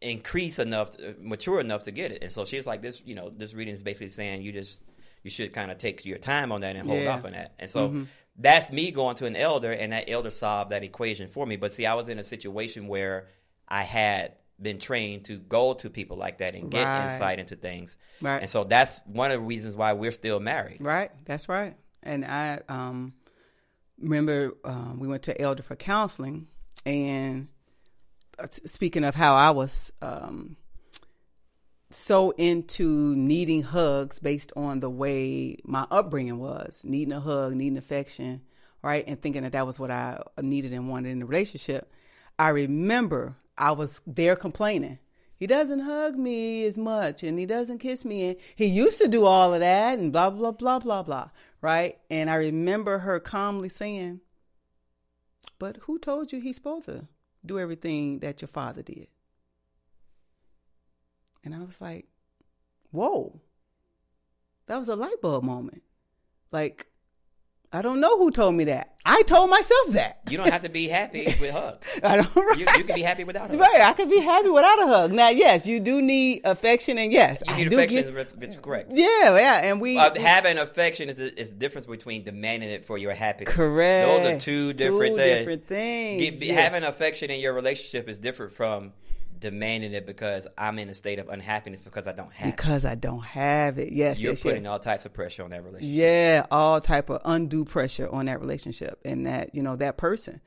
increase enough, to, mature enough to get it. And so she's like, this, you know, this reading is basically saying you just you should kind of take your time on that and hold Yeah. Mm-hmm. off on that. And so that's me going to an elder, and that elder solved that equation for me. But see, I was in a situation where I had been trained to go to people like that and get Right. insight into things. Right. And so that's one of the reasons why we're still married. Right, that's right. And I um, remember um, we went to Elder for counseling, and uh, speaking of how I was um, so into needing hugs based on the way my upbringing was, needing a hug, needing affection, right, and thinking that that was what I needed and wanted in a relationship. I remember I was there complaining. He doesn't hug me as much and he doesn't kiss me. And he used to do all of that and blah, blah, blah, blah, blah. Right. And I remember her calmly saying, But who told you he's supposed to do everything that your father did? And I was like, Whoa. That was a light bulb moment. Like, I don't know who told me that. I told myself that. You don't have to be happy with hugs. I don't. You, you can be happy without hugs. Right, I could be happy without a hug. Now, yes, you do need affection, and yes, You I need do affection, get- is correct. yeah, yeah, and we Uh, having affection is the, is the difference between demanding it for your happiness. correct. Those are two different Two things. different things. Get- be- yeah. Having affection in your relationship is different from demanding it because I'm in a state of unhappiness because I don't have it. because I don't have it. Yes, You're yes, putting yes. all types of pressure on that relationship. Yeah, all type of undue pressure on that relationship and that you know that person.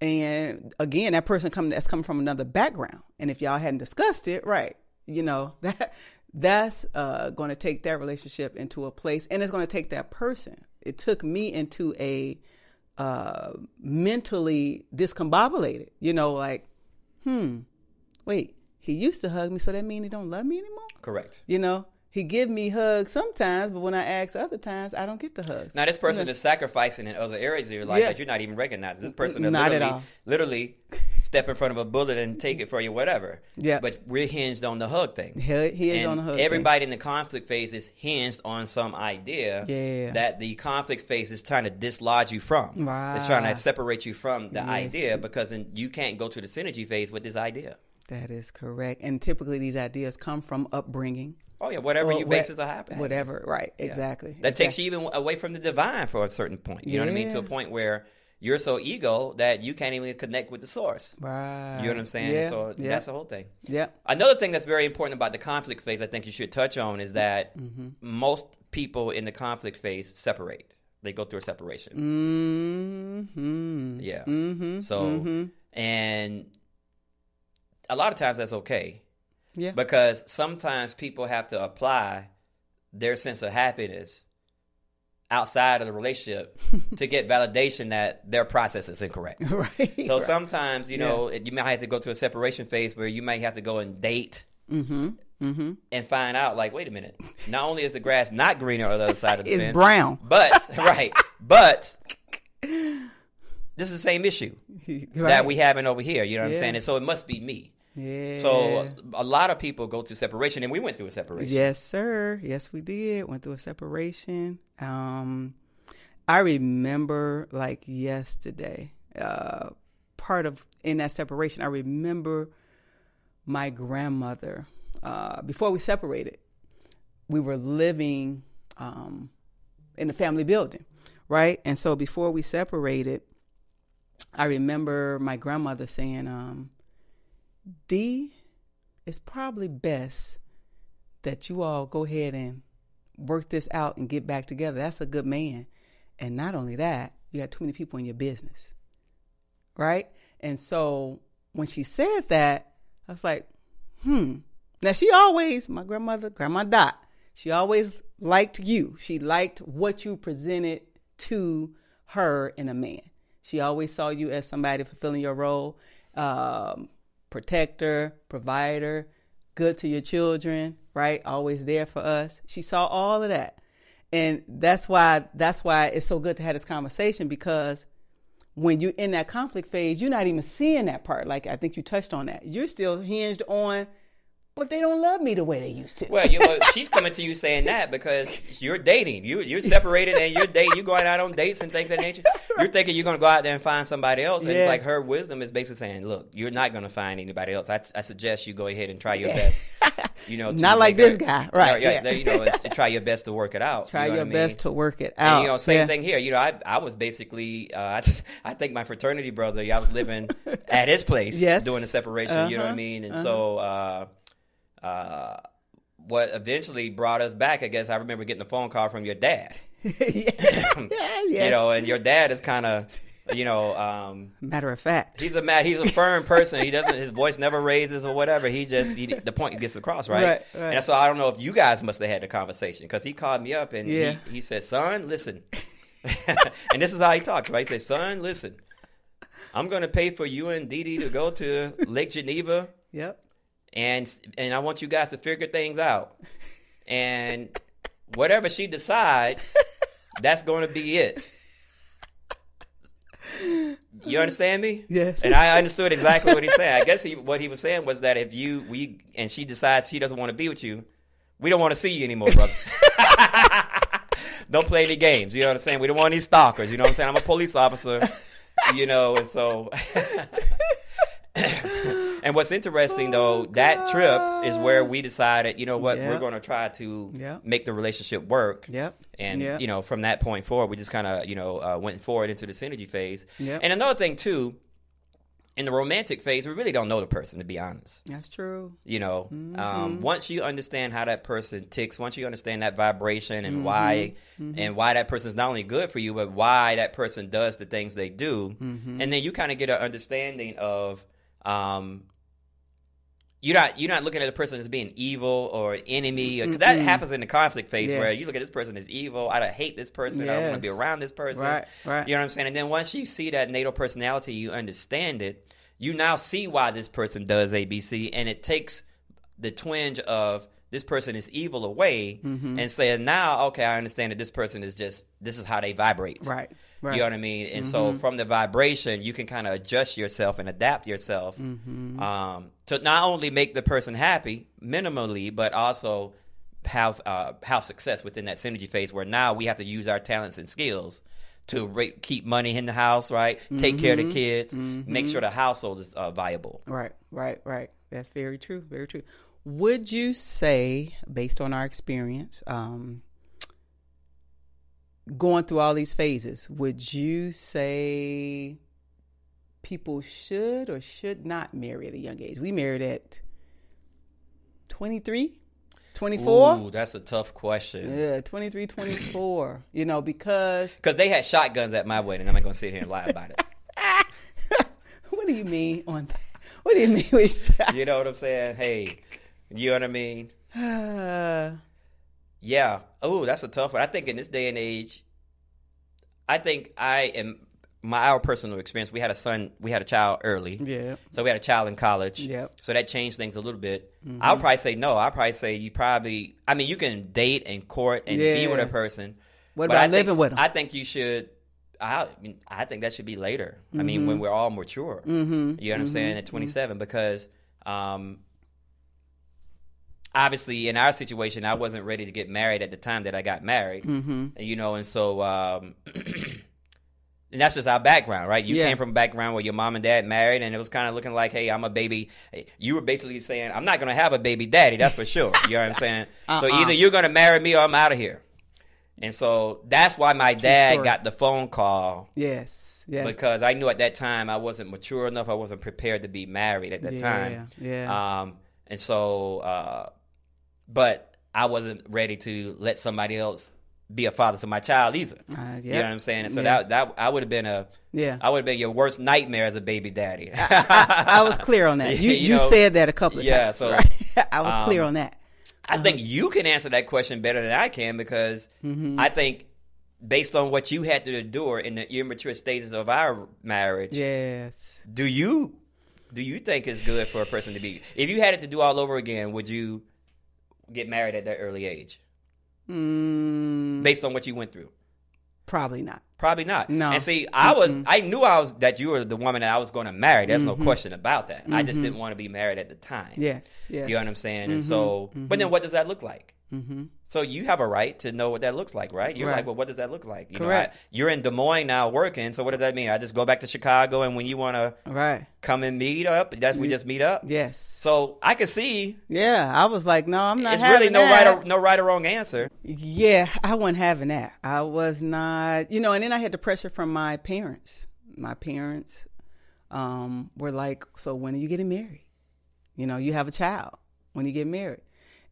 And again, that person coming that's coming from another background. And if y'all hadn't discussed it, right, you know that that's uh, going to take that relationship into a place, and it's going to take that person. It took me into a uh, mentally discombobulated. You know, like, hmm, wait, he used to hug me, so that mean he don't love me anymore? Correct. You know, he give me hugs sometimes, but when I ask other times, I don't get the hugs. Now this person is sacrificing in other areas of your life Yeah. that you're not even recognizing. This person is literally, all. literally step in front of a bullet and take it for you, whatever. Yeah. But we're hinged on the hug thing. He, he is and on the hug. thing. everybody in the conflict phase is hinged on some idea Yeah. that the conflict phase is trying to dislodge you from. It's trying to separate you from the Yeah. idea because then you can't go to the synergy phase with this idea. That is correct. And typically these ideas come from upbringing. Oh yeah, whatever or you bases are happening. Whatever, right, Yeah. exactly. That takes you even away from the divine for a certain point. You know what I mean? To a point where you're so ego that you can't even connect with the source. Right. You know what I'm saying? Yeah. So yeah. that's the whole thing. yeah. Another thing that's very important about the conflict phase, I think you should touch on, is that Mm-hmm. most people in the conflict phase separate. They go through a separation. Mm-hmm. Yeah. Mm-hmm. So, mm-hmm. and a lot of times that's okay Yeah. because sometimes people have to apply their sense of happiness outside of the relationship to get validation that their process is incorrect. right. So right. sometimes, you know, you might have to go to a separation phase where you might have to go and date Mm-hmm. Mm-hmm. and find out, like, wait a minute, not only is the grass not greener on the other side of the It's fence, brown. but right, but this is the same issue that Right. we having over here. You know what I'm saying? And so it must be me. Yeah. So a lot of people go through separation, and we went through a separation. Yes, sir. Yes, we did. Went through a separation. Um, I remember like yesterday. Uh, part of in that separation, I remember my grandmother. Uh, before we separated, we were living um, in the family building, right? And so before we separated, I remember my grandmother saying, um, "D, it's probably best." that you all go ahead and work this out and get back together. That's a good man. And not only that, you got too many people in your business. Right? And so when she said that, I was like, hmm. Now she always, my grandmother, Grandma Dot, she always liked you. She liked what you presented to her in a man. She always saw you as somebody fulfilling your role, um, protector, provider, good to your children, right? Always there for us. She saw all of that. And that's why that's why it's so good to have this conversation because when you're in that conflict phase, you're not even seeing that part. Like I think you touched on that. You're still hinged on, but they don't love me the way they used to. Well, you know, she's coming to you saying that because you're dating. You you're separated and you're dating. You're going out on dates and things of that nature. You're thinking you're going to go out there and find somebody else. And Yeah. it's like her wisdom is basically saying, "Look, you're not going to find anybody else. I, I suggest you go ahead and try your best. You know, to Not like this a- guy. Right, Yeah, yeah. You know, try your best to work it out. Try you know your I mean? best to work it out. And, you know, same Yeah. thing here. You know, I I was basically uh, I, I think my fraternity brother. I was living at his place, Yes. doing the separation. You know what I Uh-huh. mean? And so, uh, uh, what eventually brought us back, I guess, I remember getting a phone call from your dad. yeah, yeah, yeah. You know, and your dad is kind of, you know, um, Matter of fact. he's a mad, he's a firm person. He doesn't, his voice never raises or whatever. He just, he, the point gets across, right? Right, right. And so I don't know if you guys must have had the conversation because he called me up and Yeah. he, he said, "Son, listen," and this is how he talked, right? He said, "Son, listen." I'm going to pay for you and Dee Dee to go to Lake Geneva Yep. And and I want you guys to figure things out. And whatever she decides, that's going to be it. You understand me? Yes. And I understood exactly what he said. I guess he, what he was saying was that if you we and she decides she doesn't want to be with you, we don't want to see you anymore, brother. don't play any games. You know what I'm saying? We don't want any stalkers. You know what I'm saying? I'm a police officer. You know, and so. and what's interesting though, that trip is where we decided, you know what, we're going to try to Yep. make the relationship work. Yep. And Yep. you know, from that point forward, we just kind of you know uh, went forward into the synergy phase. Yep. And another thing too, in the romantic phase, we really don't know the person to be honest. That's true. You know, Mm-hmm. um, once you understand how that person ticks, once you understand that vibration and Mm-hmm. why and why that person is not only good for you, but why that person does the things they do, Mm-hmm. and then you kind of get an understanding of um, you're not you're not looking at the person as being evil or enemy because that happens in the conflict phase Yeah. where you look at this person as evil. I don't hate this person. I don't want to be around this person. Right, right. You know what I'm saying? And then once you see that native personality, you understand it. You now see why this person does ABC, and it takes the twinge of this person is evil away, Mm-hmm. and saying now, okay, I understand that this person is just this is how they vibrate. Right. Right. You know what I mean? And so from the vibration, you can kind of adjust yourself and adapt yourself Mm-hmm. um, to not only make the person happy minimally, but also have uh, have success within that synergy phase. Where now we have to use our talents and skills to ra- keep money in the house, right? Take care of Mm-hmm. the kids, make sure the household is uh, viable. Right, right, right. That's very true. Very true. Would you say, based on our experience, um, going through all these phases, would you say people should or should not marry at a young age? We married at 23, 24? Ooh, that's a tough question. Yeah, 23, 24. you know, because Because they had shotguns at my wedding. I'm not going to sit here and lie about it. what do you mean on that? What do you mean with you know what I'm saying? Hey, you know what I mean? Uh, Yeah. Oh, that's a tough one. I think in this day and age, I think I am my our personal experience. We had a son, we had a child early. Yeah. So we had a child in college. Yep. So that changed things a little bit. I'll probably say no. I'll probably say you probably. I mean, you can date and court and be with a person. What but about I think- living with 'em? I think you should. I mean, I think that should be later. I mean, when we're all mature. Mm-hmm. You know what I'm saying? At 27, because um, obviously in our situation, I wasn't ready to get married at the time that I got married. Mm-hmm. You know, and so. Um, And that's just our background, right? You Yeah. came from a background where your mom and dad married, and it was kind of looking like, "Hey, I'm a baby." You were basically saying, "I'm not going to have a baby daddy." That's for sure. you know what I'm saying? So Uh-uh. either you're going to marry me or I'm out of here. And so that's why my dad story. got the phone call Yes. Yes. because I knew at that time I wasn't mature enough. I wasn't prepared to be married at that Yeah, time. yeah. Um, and so, uh, but I wasn't ready to let somebody else be a father to my child either. Uh, You know what I'm saying? And so Yeah. that that I would have been a Yeah. I would have been your worst nightmare as a baby daddy. I was clear on that. You, You you, know, said that a couple of yeah, times. so, right? I was clear um, on that. I think you can answer that question better than I can because Mm-hmm. I think based on what you had to endure in the immature stages of our marriage, Yes. do you do you think it's good for a person to be if you had it to do all over again, would you get married at that early age? Mm, Based on what you went through? probably not. Probably not. No. And see, I was I knew I was that you were the woman that I was going to marry. There's no mm-hmm. question about that. I just mm-hmm. didn't want to be married at the time. Yes. Yes. You know what I'm saying? And mm-hmm. so, but then what does that look like? Mm-hmm. So you have a right to know what that looks like, right? You're Right. like, well, what does that look like? You Correct. Know, I, you're in Des Moines now working. So what does that mean? I just go back to Chicago, and when you want to Right. come and meet up, that's we just meet up. Yes. So I can see yeah. I was like, no, I'm not. it's really no that. right or no right or wrong answer. Yeah, I wasn't having that. I was not, you know, and then I had the pressure from my parents. My parents um, were like, So when are you getting married? You know, you have a child when you get married.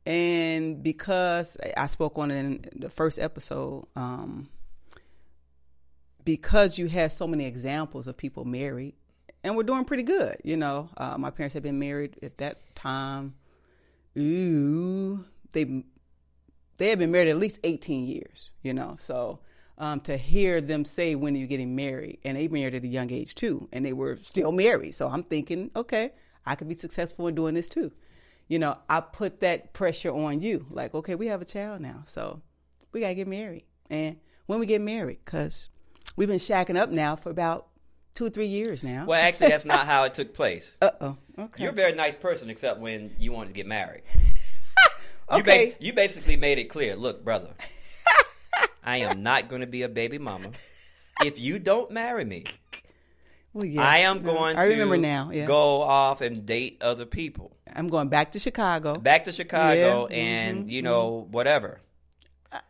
And because I spoke on it in the first episode, um, because you had so many examples of people married, and we're doing pretty good, you know. Uh, my parents had been married at that time. Ooh, they they had been married at least 18 years, you know. So um, to hear them say when are you getting married, and they married at a young age too, and they were still married. So I'm thinking, okay, I could be successful in doing this too. You know, I put that pressure on you, like, okay, we have a child now, so we gotta get married. And when we get married, because we've been shacking up now for about two or three years now. Well, actually, that's not how it took place. Uh oh. Okay. You're a very nice person, except when you wanted to get married. You, Okay. ba- you basically made it clear. Look, brother, I am not going to be a baby mama. If you don't marry me, well, yeah. I am going I to remember now. Yeah. go off and date other people. I'm going back to Chicago. Back to Chicago Yeah, mm-hmm, and, you mm-hmm. know, whatever.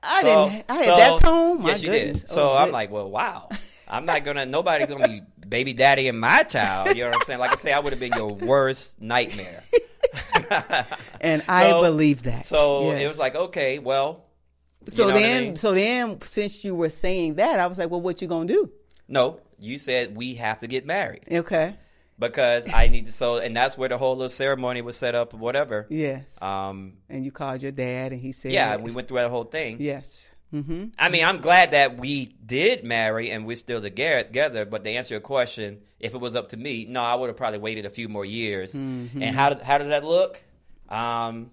I So- didn't. I had so- that tone. My yes, you goodness. did. So Oh, I'm good. like, well, wow. I'm not gonna. Nobody's gonna be baby daddy in my child. You know what I'm saying? Like I say, I would have been your worst nightmare. and I believe that. So Yes. it was like, okay, well. you So know what I then, mean? so then, since you were saying that, I was like, well, what you gonna do? no, you said we have to get married, Okay. because I need to. So, and that's where the whole little ceremony was set up, or whatever. Yes. Um, and you called your dad, and he said, yeah, we went through that whole thing. Yes. Mm-hmm. I mean, I'm glad that we did marry and we're still together. But to answer your question, if it was up to me, no, I would have probably waited a few more years. Mm-hmm. And how did, how does that look? Um,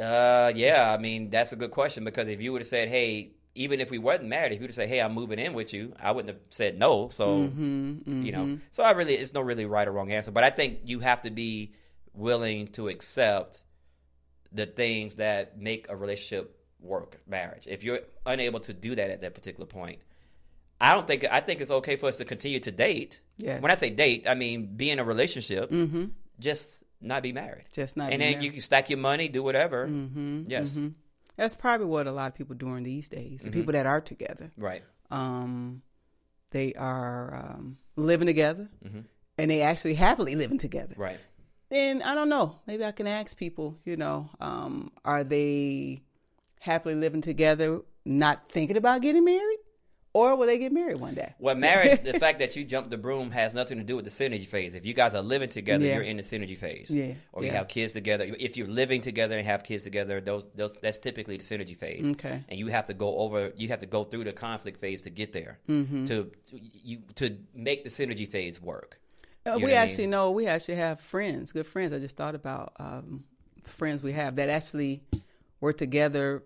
uh, yeah, I mean that's a good question because if you would have said, "Hey," even if we weren't married, if you would say, "Hey, I'm moving in with you," I wouldn't have said no. So Mm-hmm, you know, so I really, it's no really right or wrong answer. But I think you have to be willing to accept the things that make a relationship work, marriage. If you're unable to do that at that particular point, I don't think I think it's okay for us to continue to date. Yes. When I say date, I mean be in a relationship, Mm-hmm. just not be married. Just not. and be then married. you can stack your money, do whatever. Mm-hmm. Yes. That's probably what a lot of people doing these days. The people that are together, Right. um, they are um, living together, Mhm. and they actually happily living together. Right. then I don't know. Maybe I can ask people, you know, um, are they happily living together, not thinking about getting married? Or will they get married one day? Well, marriage, the fact that you jumped the broom has nothing to do with the synergy phase. If you guys are living together, Yeah. you're in the synergy phase. Yeah, Or you yeah. have kids together. If you're living together and have kids together, those those that's typically the synergy phase. Okay. And you have to go over you have to go through the conflict phase to get there. Mm-hmm. To, to you to make the synergy phase work. Uh, You we what I actually mean? know, we actually have friends, good friends. I just thought about um, friends we have that actually were together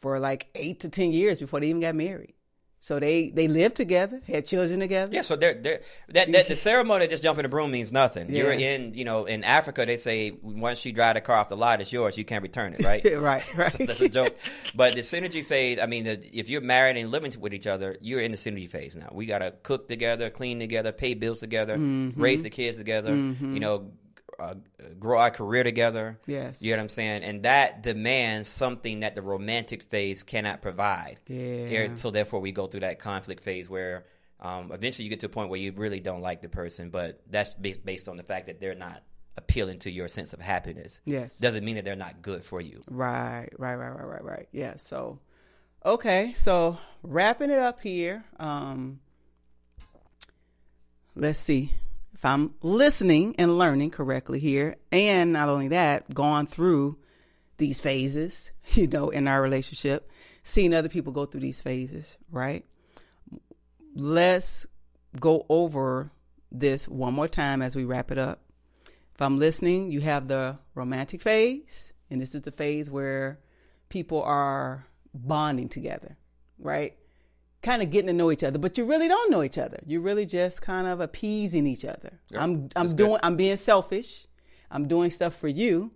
for like eight to 10 years before they even got married. So they, they lived together, had children together. Yeah, so they're, they're, that, that the ceremony of just jumping the broom means nothing. You're in, you know, in Africa they say once you drive the car off the lot, it's yours. You can't return it, right? right, right. So that's a joke. But the synergy phase, I mean, the, if you're married and living with each other, you're in the synergy phase now. We got to cook together, clean together, pay bills together, Mm-hmm. raise the kids together, you know, uh, grow our career together. Yes. You know what I'm saying? And that demands something that the romantic phase cannot provide. Yeah. So therefore, we go through that conflict phase where um, eventually you get to a point where you really don't like the person, but that's based, based on the fact that they're not appealing to your sense of happiness. Yes. Doesn't mean that they're not good for you. Right, right, right, right, right, right. Yeah. So, okay. So wrapping it up here. Um, let's see if I'm listening and learning correctly here, and not only that, gone through these phases, you know, in our relationship, seeing other people go through these phases, right? Let's go over this one more time as we wrap it up. If I'm listening, you have the romantic phase, and this is the phase where people are bonding together, right? Kind of getting to know each other, but you really don't know each other. You're really just kind of appeasing each other. Yeah, I'm I'm doing good. I'm being selfish. I'm doing stuff for you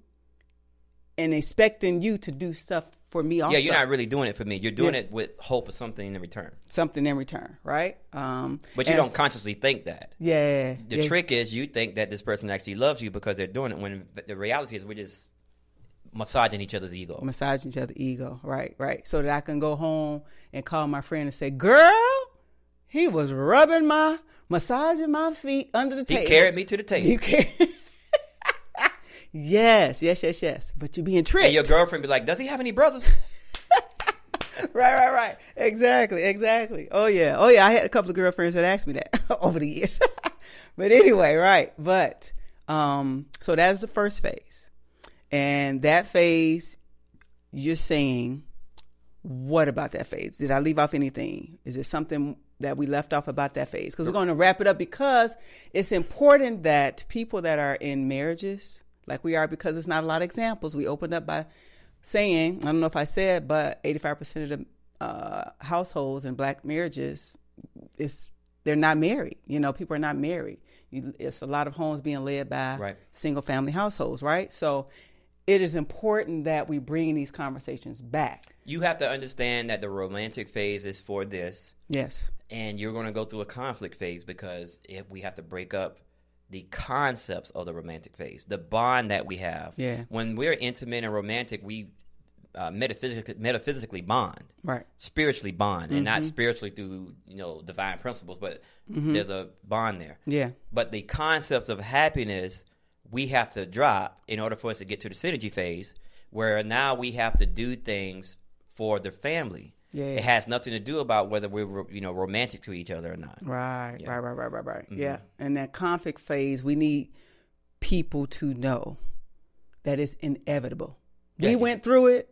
and expecting you to do stuff for me also. Yeah, you're not really doing it for me. You're doing Yeah. it with hope of something in return. something in return, right? Um But you don't consciously think that. Yeah. The yeah. trick is you think that this person actually loves you because they're doing it when the reality is we're just massaging each other's ego. massaging each other's ego, right, right. So that I can go home and call my friend and say, "Girl, he was rubbing my, massaging my feet under the table. He carried me to the table. Yes, yes, yes, yes. But you're being tricked. And your girlfriend be like, "Does he have any brothers?" right, right, right. Exactly, exactly. Oh yeah, oh yeah. I had a couple of girlfriends that asked me that over the years. but anyway, right. But um, so that's the first phase, and that phase, you're saying, what about that phase? Did I leave off anything? Is it something that we left off about that phase? Because we're going to wrap it up because it's important that people that are in marriages, like we are, because it's not a lot of examples. We opened up by saying, I don't know if I said, but 85% of the uh, households in black marriages is they're not married. You know, people are not married. You, it's a lot of homes being led by Right. single family households, right? So it is important that we bring these conversations back. You have to understand that the romantic phase is for this, Yes. and you're going to go through a conflict phase because if we have to break up the concepts of the romantic phase, the bond that we have. Yeah. When we're intimate and romantic, we uh, metaphysically, metaphysically bond. Right. spiritually bond and Mm-hmm. not spiritually through you know divine principles but there's a bond there Yeah. but the concepts of happiness we have to drop in order for us to get to the synergy phase where now we have to do things for the family Yeah. It has nothing to do about whether we're you know romantic to each other or not. Right, Yeah. right, right, right, right, right. Mhm. Yeah. And that conflict phase, we need people to know that it's inevitable. We went through it.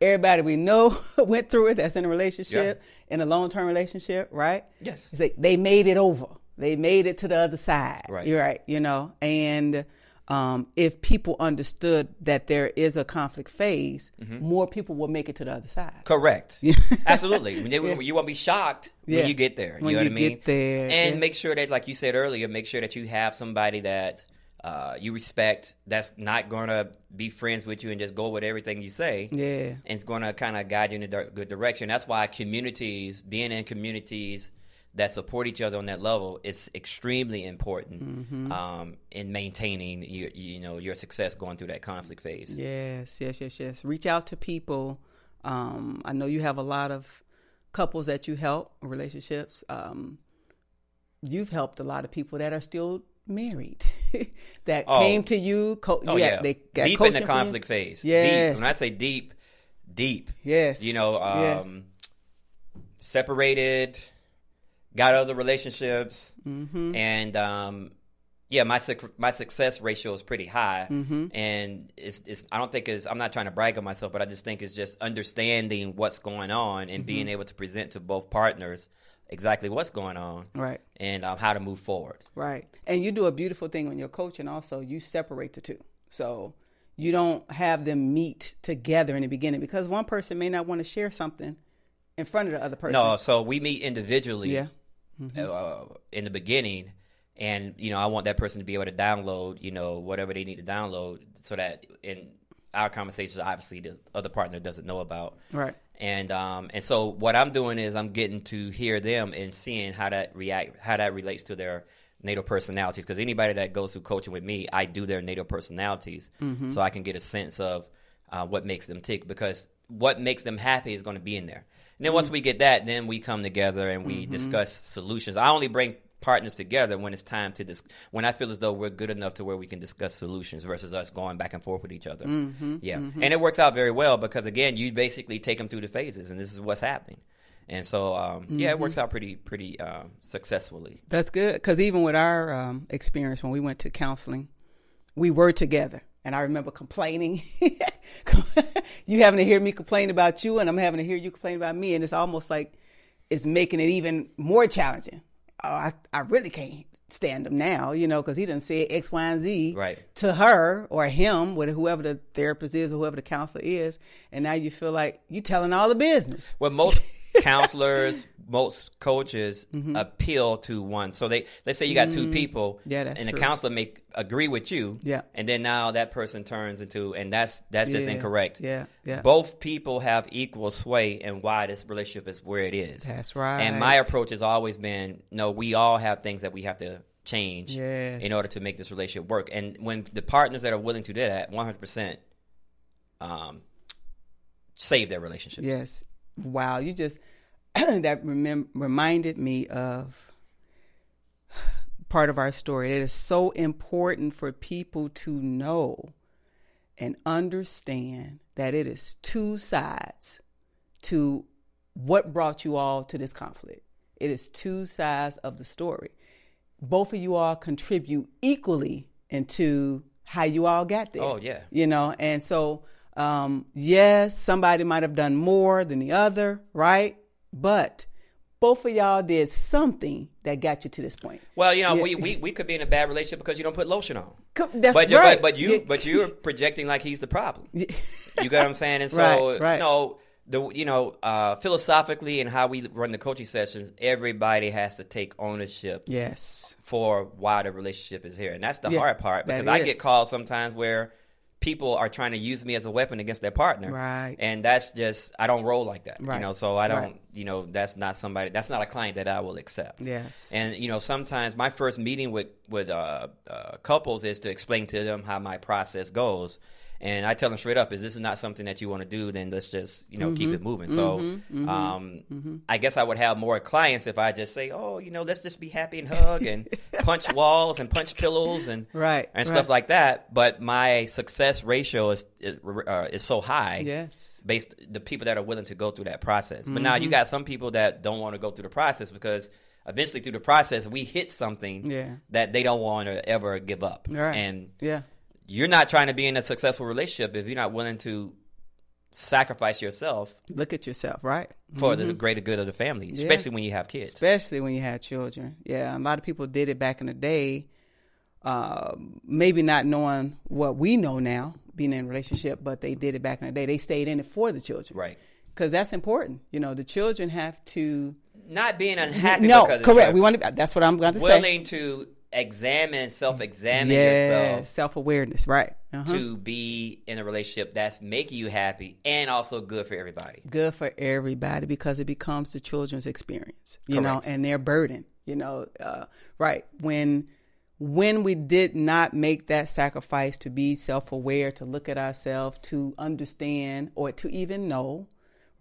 Everybody we know went through it that's in a relationship, in a long term relationship, right? Yes. They, they made it over. They made it to the other side. Right. You're right. You know, and um, if people understood that there is a conflict phase, Mm-hmm. more people will make it to the other side. Correct. Absolutely. You, you won't be shocked Yeah. when you get there. You When know you what I mean? get there, And make sure that, like you said earlier, make sure that you have somebody that uh, you respect that's not going to be friends with you and just go with everything you say. Yeah. And it's going to kind of guide you in a good direction. That's why communities, being in communities that support each other on that level, is extremely important Mm-hmm. um, in maintaining your, you know, your success going through that conflict phase. Yes, yes, yes, yes. Reach out to people. Um, I know you have a lot of couples that you help, relationships. Um, you've helped a lot of people that are still married that Oh. came to you. Co- Oh yeah, yeah, they got deep in the coaching from you. conflict phase. Yeah. deep. When I say deep, deep. Yes, You know, Yeah. um, separated, got other relationships, Mm-hmm. and um, yeah, my suc- my success ratio is pretty high, Mm-hmm. and it's, it's I don't think it's I'm not trying to brag on myself, but I just think it's just understanding what's going on and Mm-hmm. being able to present to both partners exactly what's going on right, and um, how to move forward. right. And you do a beautiful thing when you're coaching. Also, you separate the two, so you don't have them meet together in the beginning because one person may not want to share something in front of the other person. No, so we meet individually. Yeah. Uh, in the beginning, and you know, I want that person to be able to download, you know, whatever they need to download, so that in our conversations, obviously, the other partner doesn't know about. Right. And um, and so what I'm doing is I'm getting to hear them and seeing how that react, how that relates to their native personalities. Because anybody that goes through coaching with me, I do their native personalities, so I can get a sense of uh, what makes them tick. Because what makes them happy is going to be in there. And then once we get that, then we come together and we discuss solutions. I only bring partners together when it's time to dis- when I feel as though we're good enough to where we can discuss solutions versus us going back and forth with each other. Yeah, and it works out very well because again, you basically take them through the phases, and this is what's happening. And so, um, yeah, it works out pretty pretty um, successfully. That's good because even with our um, experience when we went to counseling, we were together, and I remember complaining. you having to hear me complain about you, and I'm having to hear you complain about me, and it's almost like it's making it even more challenging. Oh, I I really can't stand him now, you know, because he didn't say X, Y, and Z Right. to her or him, with whoever the therapist is or whoever the counselor is, and now you feel like you're telling all the business. Well, most counselors, most coaches appeal to one. So they let's say you got two people, Mm-hmm. Yeah, and the true. counselor may agree with you, Yeah. and then now that person turns into, and that's that's just Yeah, incorrect. yeah, yeah. Both people have equal sway in why this relationship is where it is. That's right. And my approach has always been, no, we all have things that we have to change Yes. in order to make this relationship work. And when the partners that are willing to do that, one hundred percent, um, save their relationships. Yes. Wow. You just that remem- reminded me of part of our story. It is so important for people to know and understand that it is two sides to what brought you all to this conflict. It is two sides of the story. Both of you all contribute equally into how you all got there. Oh, yeah. You know, and so um, yes, somebody might have done more than the other, right? But both of y'all did something that got you to this point. Well, you know, Yeah. we, we we could be in a bad relationship because you don't put lotion on. That's But you right. but, but you Yeah. but you're projecting like he's the problem. You got what I'm saying? And so Right, right. no, the you know uh, philosophically and how we run the coaching sessions, everybody has to take ownership yes. for why the relationship is here, and that's the hard part because I get calls sometimes where people are trying to use me as a weapon against their partner, Right. And that's just I don't roll like that, Right. you know. So I don't, Right. you know, that's not somebody, that's not a client that I will accept. Yes. And you know, sometimes my first meeting with with uh, uh, couples is to explain to them how my process goes, and I tell them straight up: is this is not something that you want to do? Then let's just you know keep Mm-hmm. it moving. So, um, I guess I would have more clients if I just say, oh, you know, let's just be happy and hug and punch walls and punch pillows and Right, and stuff right. like that. But my success ratio is is, uh, is so high yes. based the people that are willing to go through that process. But now you got some people that don't want to go through the process because eventually through the process we hit something Yeah. that they don't want to ever give up. Right. And Yeah. You're not trying to be in a successful relationship if you're not willing to sacrifice yourself Look at yourself, right? for the greater good of the family, especially when you have kids. especially when you have children. Yeah, a lot of people did it back in the day, uh, maybe not knowing what we know now, being in a relationship, but they did it back in the day. They stayed in it for the children, Right. Because that's important. You know, the children have to. Not being unhappy no, because correct. We want to. That's what I'm going to say. willing to examine, self-examine Yeah, yourself self awareness, right? Uh-huh. to be in a relationship that's making you happy and also good for everybody. good for everybody because it becomes the children's experience, you know, and their burden, you know, uh, right. When, when we did not make that sacrifice to be self-aware, to look at ourselves, to understand or to even know,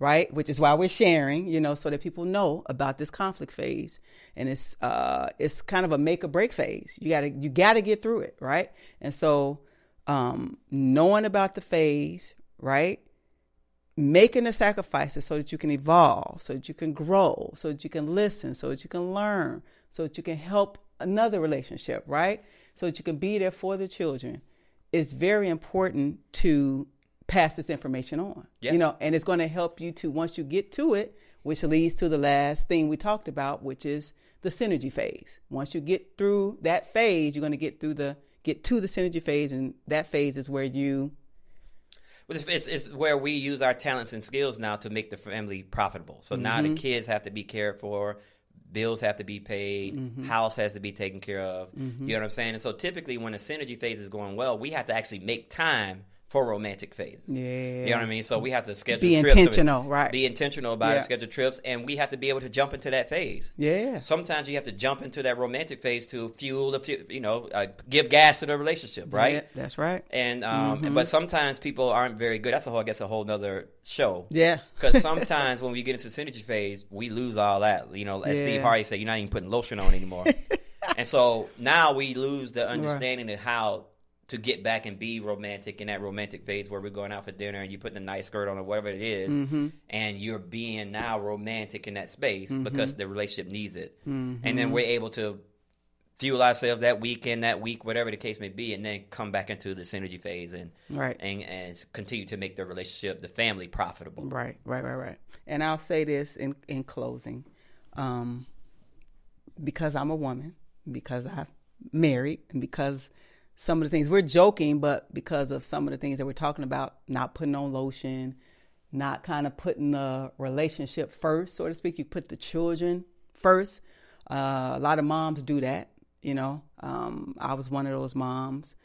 right? Which is why we're sharing, you know, so that people know about this conflict phase. And it's, uh, it's kind of a make or break phase. You gotta, you gotta get through it, right? And so, um, knowing about the phase, right? making the sacrifices so that you can evolve, so that you can grow, so that you can listen, so that you can learn, so that you can help another relationship, right? So that you can be there for the children. It's very important to pass this information on. Yes. You know, and it's going to help you to once you get to it, which leads to the last thing we talked about, which is the synergy phase. Once you get through that phase, you're going to get through the get to the synergy phase and that phase is where you it's, it's, where we use our talents and skills now to make the family profitable. So now Mm-hmm. the kids have to be cared for, bills have to be paid, Mm-hmm. house has to be taken care of. You know what I'm saying? And so typically when the synergy phase is going well, we have to actually make time for romantic phases. Yeah. You know what I mean? So we have to schedule Be trips. intentional, right. Be intentional about Yeah. it, schedule trips, and we have to be able to jump into that phase. Yeah. Sometimes you have to jump into that romantic phase to fuel the, you know, uh, give gas to the relationship, right? Yeah, that's right. And um, but sometimes people aren't very good. That's a whole, I guess, a whole nother show. Yeah. Because sometimes when we get into synergy phase, we lose all that. You know, as Yeah. Steve Harvey said, you're not even putting lotion on anymore. and so now we lose the understanding of how to get back and be romantic in that romantic phase where we're going out for dinner and you're putting a nice skirt on or whatever it is, Mm-hmm. and you're being now romantic in that space Mm-hmm. because the relationship needs it. And then we're able to fuel ourselves that weekend, that week, whatever the case may be, and then come back into the synergy phase and Right. and, and continue to make the relationship, the family, profitable. Right, right, right, right. And I'll say this in in closing, um, because I'm a woman, because I've married, and because some of the things we're joking, but because of some of the things that we're talking about, not putting on lotion, not kind of putting the relationship first, so to speak. You put the children first. Uh, a lot of moms do that. You know, um, I was one of those moms,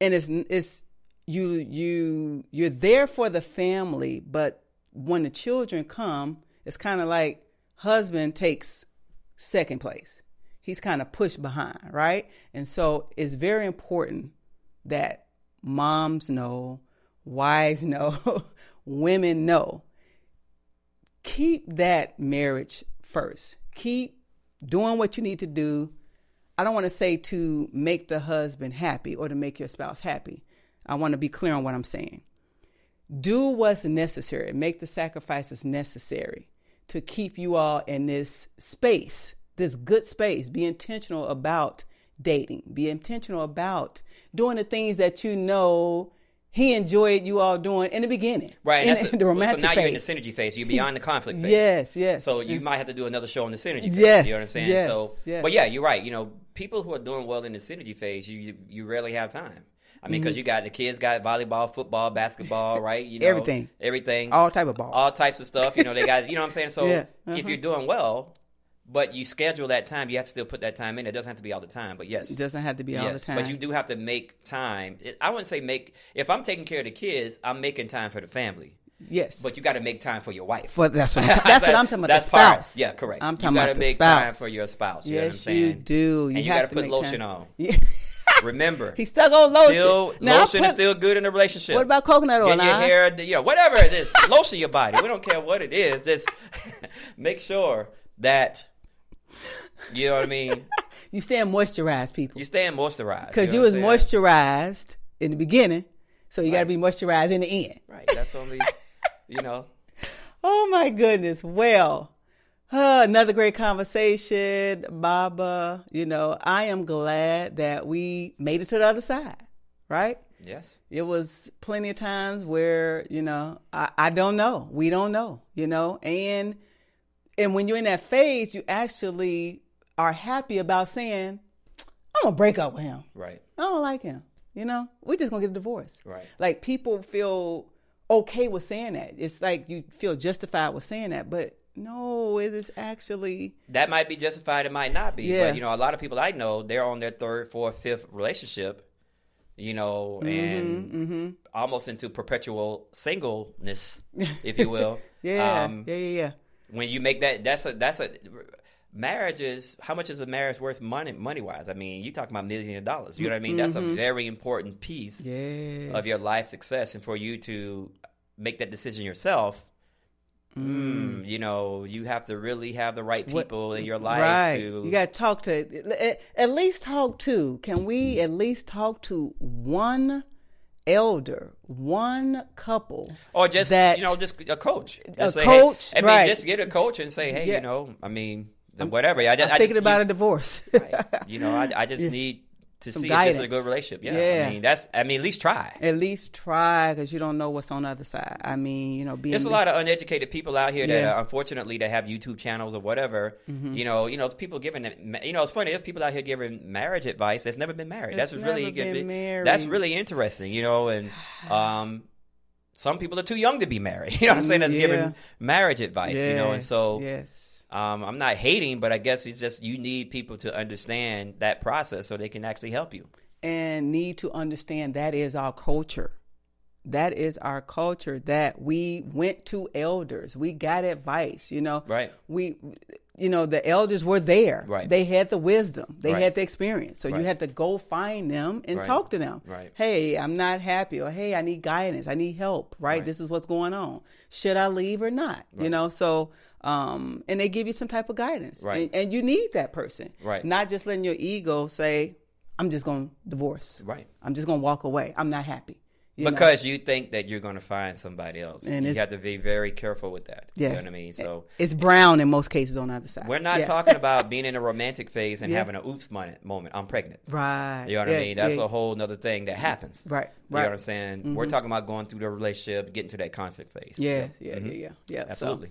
and it's it's you you you're there for the family, but when the children come, it's kind of like husband takes second place. He's kind of pushed behind, right? And so it's very important that moms know, wives know, women know. Keep that marriage first. Keep doing what you need to do. I don't want to say to make the husband happy or to make your spouse happy. I want to be clear on what I'm saying. Do what's necessary, make the sacrifices necessary to keep you all in this space, this good space. Be intentional about dating, be intentional about doing the things that you know he enjoyed you all doing in the beginning. Right, in, that's a- the romantic so now phase. you're in the synergy phase. You're beyond the conflict phase. Yes, yes. So you might have to do another show on the synergy phase. Yes, you know what I'm saying? yes, so, yes. but yeah, you're right. You know, people who are doing well in the synergy phase, you you, you rarely have time. I mean, because Mm-hmm. you got the kids got volleyball, football, basketball, right? You know, Everything. everything, all type of balls. all types of stuff. You know, they got you know what I'm saying. So Yeah, if uh-huh. you're doing well, but you schedule that time, you have to still put that time in. It doesn't have to be all the time, but yes, it doesn't have to be all the time. But you do have to make time. I wouldn't say make. If I'm taking care of the kids, I'm making time for the family. yes. But you got to make time for your wife. Well, that's what I'm, that's what I'm talking about. That's the part- spouse. Yeah, correct. I'm you talking gotta about the make spouse. time for your spouse. You know what I'm yes, saying? you do. You and you gotta put lotion time. on. Yeah. Remember, He's stuck on lotion. still Now, lotion is still good in a relationship. What about coconut oil? Get your hair, you know, whatever it is, lotion your body. We don't care what it is. Just make sure that you know what I mean. You stay moisturized, people, You stay moisturized because know you was moisturized in the beginning, so you got to be moisturized in the end. Right. That's only you know. Oh my goodness. Well, uh, another great conversation, Baba. You know, I am glad that we made it to the other side, right? Yes. It was plenty of times where, you know, I, I don't know. We don't know, you know, and and when you're in that phase, you actually are happy about saying, I'm gonna break up with him. Right. I don't like him. You know, we're just gonna get a divorce. Right. Like people feel okay with saying that. It's like you feel justified with saying that, but no, it is actually That might be justified. It might not be. Yeah. But you know, a lot of people I know, they're on their third, fourth, fifth relationship. You know, and Mm-hmm, almost into perpetual singleness, if you will. yeah, Um, yeah, yeah, yeah. When you make that that's a that's a marriage is how much is a marriage worth money money wise i mean you talking about millions of dollars you know what i mean that's a very important piece Yes. of your life success and for you to make that decision yourself mm, you know you have to really have the right What- people in your life right. to You got to talk to at- at least talk to. Can we at least talk to one elder, one couple, or just that- you know just a coach A say, coach, hey, i mean right. just get a coach and say hey Yeah. you know i mean whatever i, just, I'm I thinking just, about you, a divorce. you know i, I just Yeah. need to Some see if this is a good relationship yeah, Yeah. i mean that's i mean at least try at least try because you don't know what's on the other side. I mean, you know, being There's a lot of uneducated people out here that, Yeah. Mm-hmm. uh, unfortunately, that have YouTube channels or whatever. You know, you know, people giving, you know, it's funny. There's people out here giving marriage advice that's never been married. That's that's really, been married. that's really interesting. You know, and um, some people are too young to be married. You know what I'm saying? That's Yeah. giving marriage advice. You know, and so yes, um, I'm not hating, but I guess it's just you need people to understand that process so they can actually help you. and need to understand that is our culture. That is our culture. That we went to elders, we got advice. You know, Right. We, you know, the elders were there. Right. They had the wisdom. They Right. had the experience. So Right. you had to go find them and Right. talk to them. Right. Hey, I'm not happy, or hey, I need guidance. I need help. Right. Right. This is what's going on. Should I leave or not? You know. So. Um, and they give you some type of guidance, Right. And, and you need that person, Right. Not just letting your ego say, "I'm just going to divorce," Right. I'm just gonna walk away. I'm not happy. you know? because you think that you're going to find somebody else. And you have to be very careful with that. yeah, You know what I mean? So it's brown in most cases on the other side. we're not Yeah. talking about being in a romantic phase and Yeah. having a oops moment. moment. I'm pregnant. right. You know what Yeah, I mean? That's a whole nother thing that happens. Right, You right. know what I'm saying? We're talking about going through the relationship, getting to that conflict phase. Yeah, yeah, Mhm. yeah, yeah, yeah. So- Absolutely.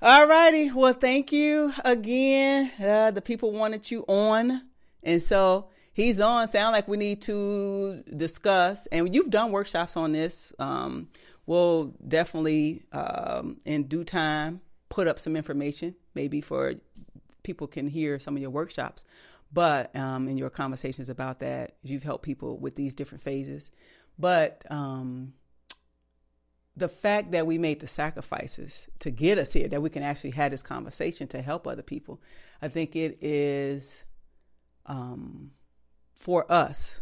All righty. Well, thank you again. Uh, the people wanted you on, and so he's on. Sound like we need to discuss, and you've done workshops on this. Um, we'll definitely, um, in due time, put up some information, maybe for people can hear some of your workshops. But um, in your conversations about that, you've helped people with these different phases. But um, the fact that we made the sacrifices to get us here, that we can actually have this conversation to help other people, I think it is um, for us,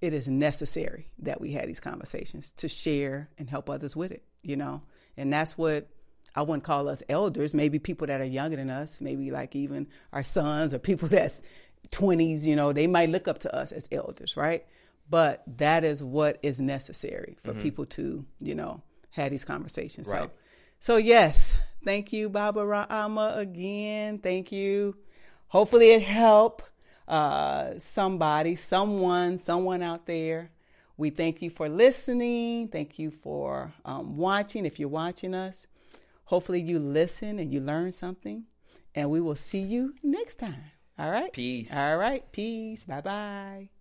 it is necessary that we had these conversations to share and help others with it, you know? And that's what I wouldn't call us elders, maybe people that are younger than us, maybe like even our sons or people that's 20s, you know, they might look up to us as elders, right? But that is what is necessary for people to, you know, have these conversations. Right. So, so yes, thank you, Baba Rama, again. Thank you. Hopefully, it helped uh, somebody, someone, someone out there. We thank you for listening. Thank you for um, watching. If you're watching us, hopefully you listen and you learn something. And we will see you next time. All right. Peace. All right. Peace. Bye bye.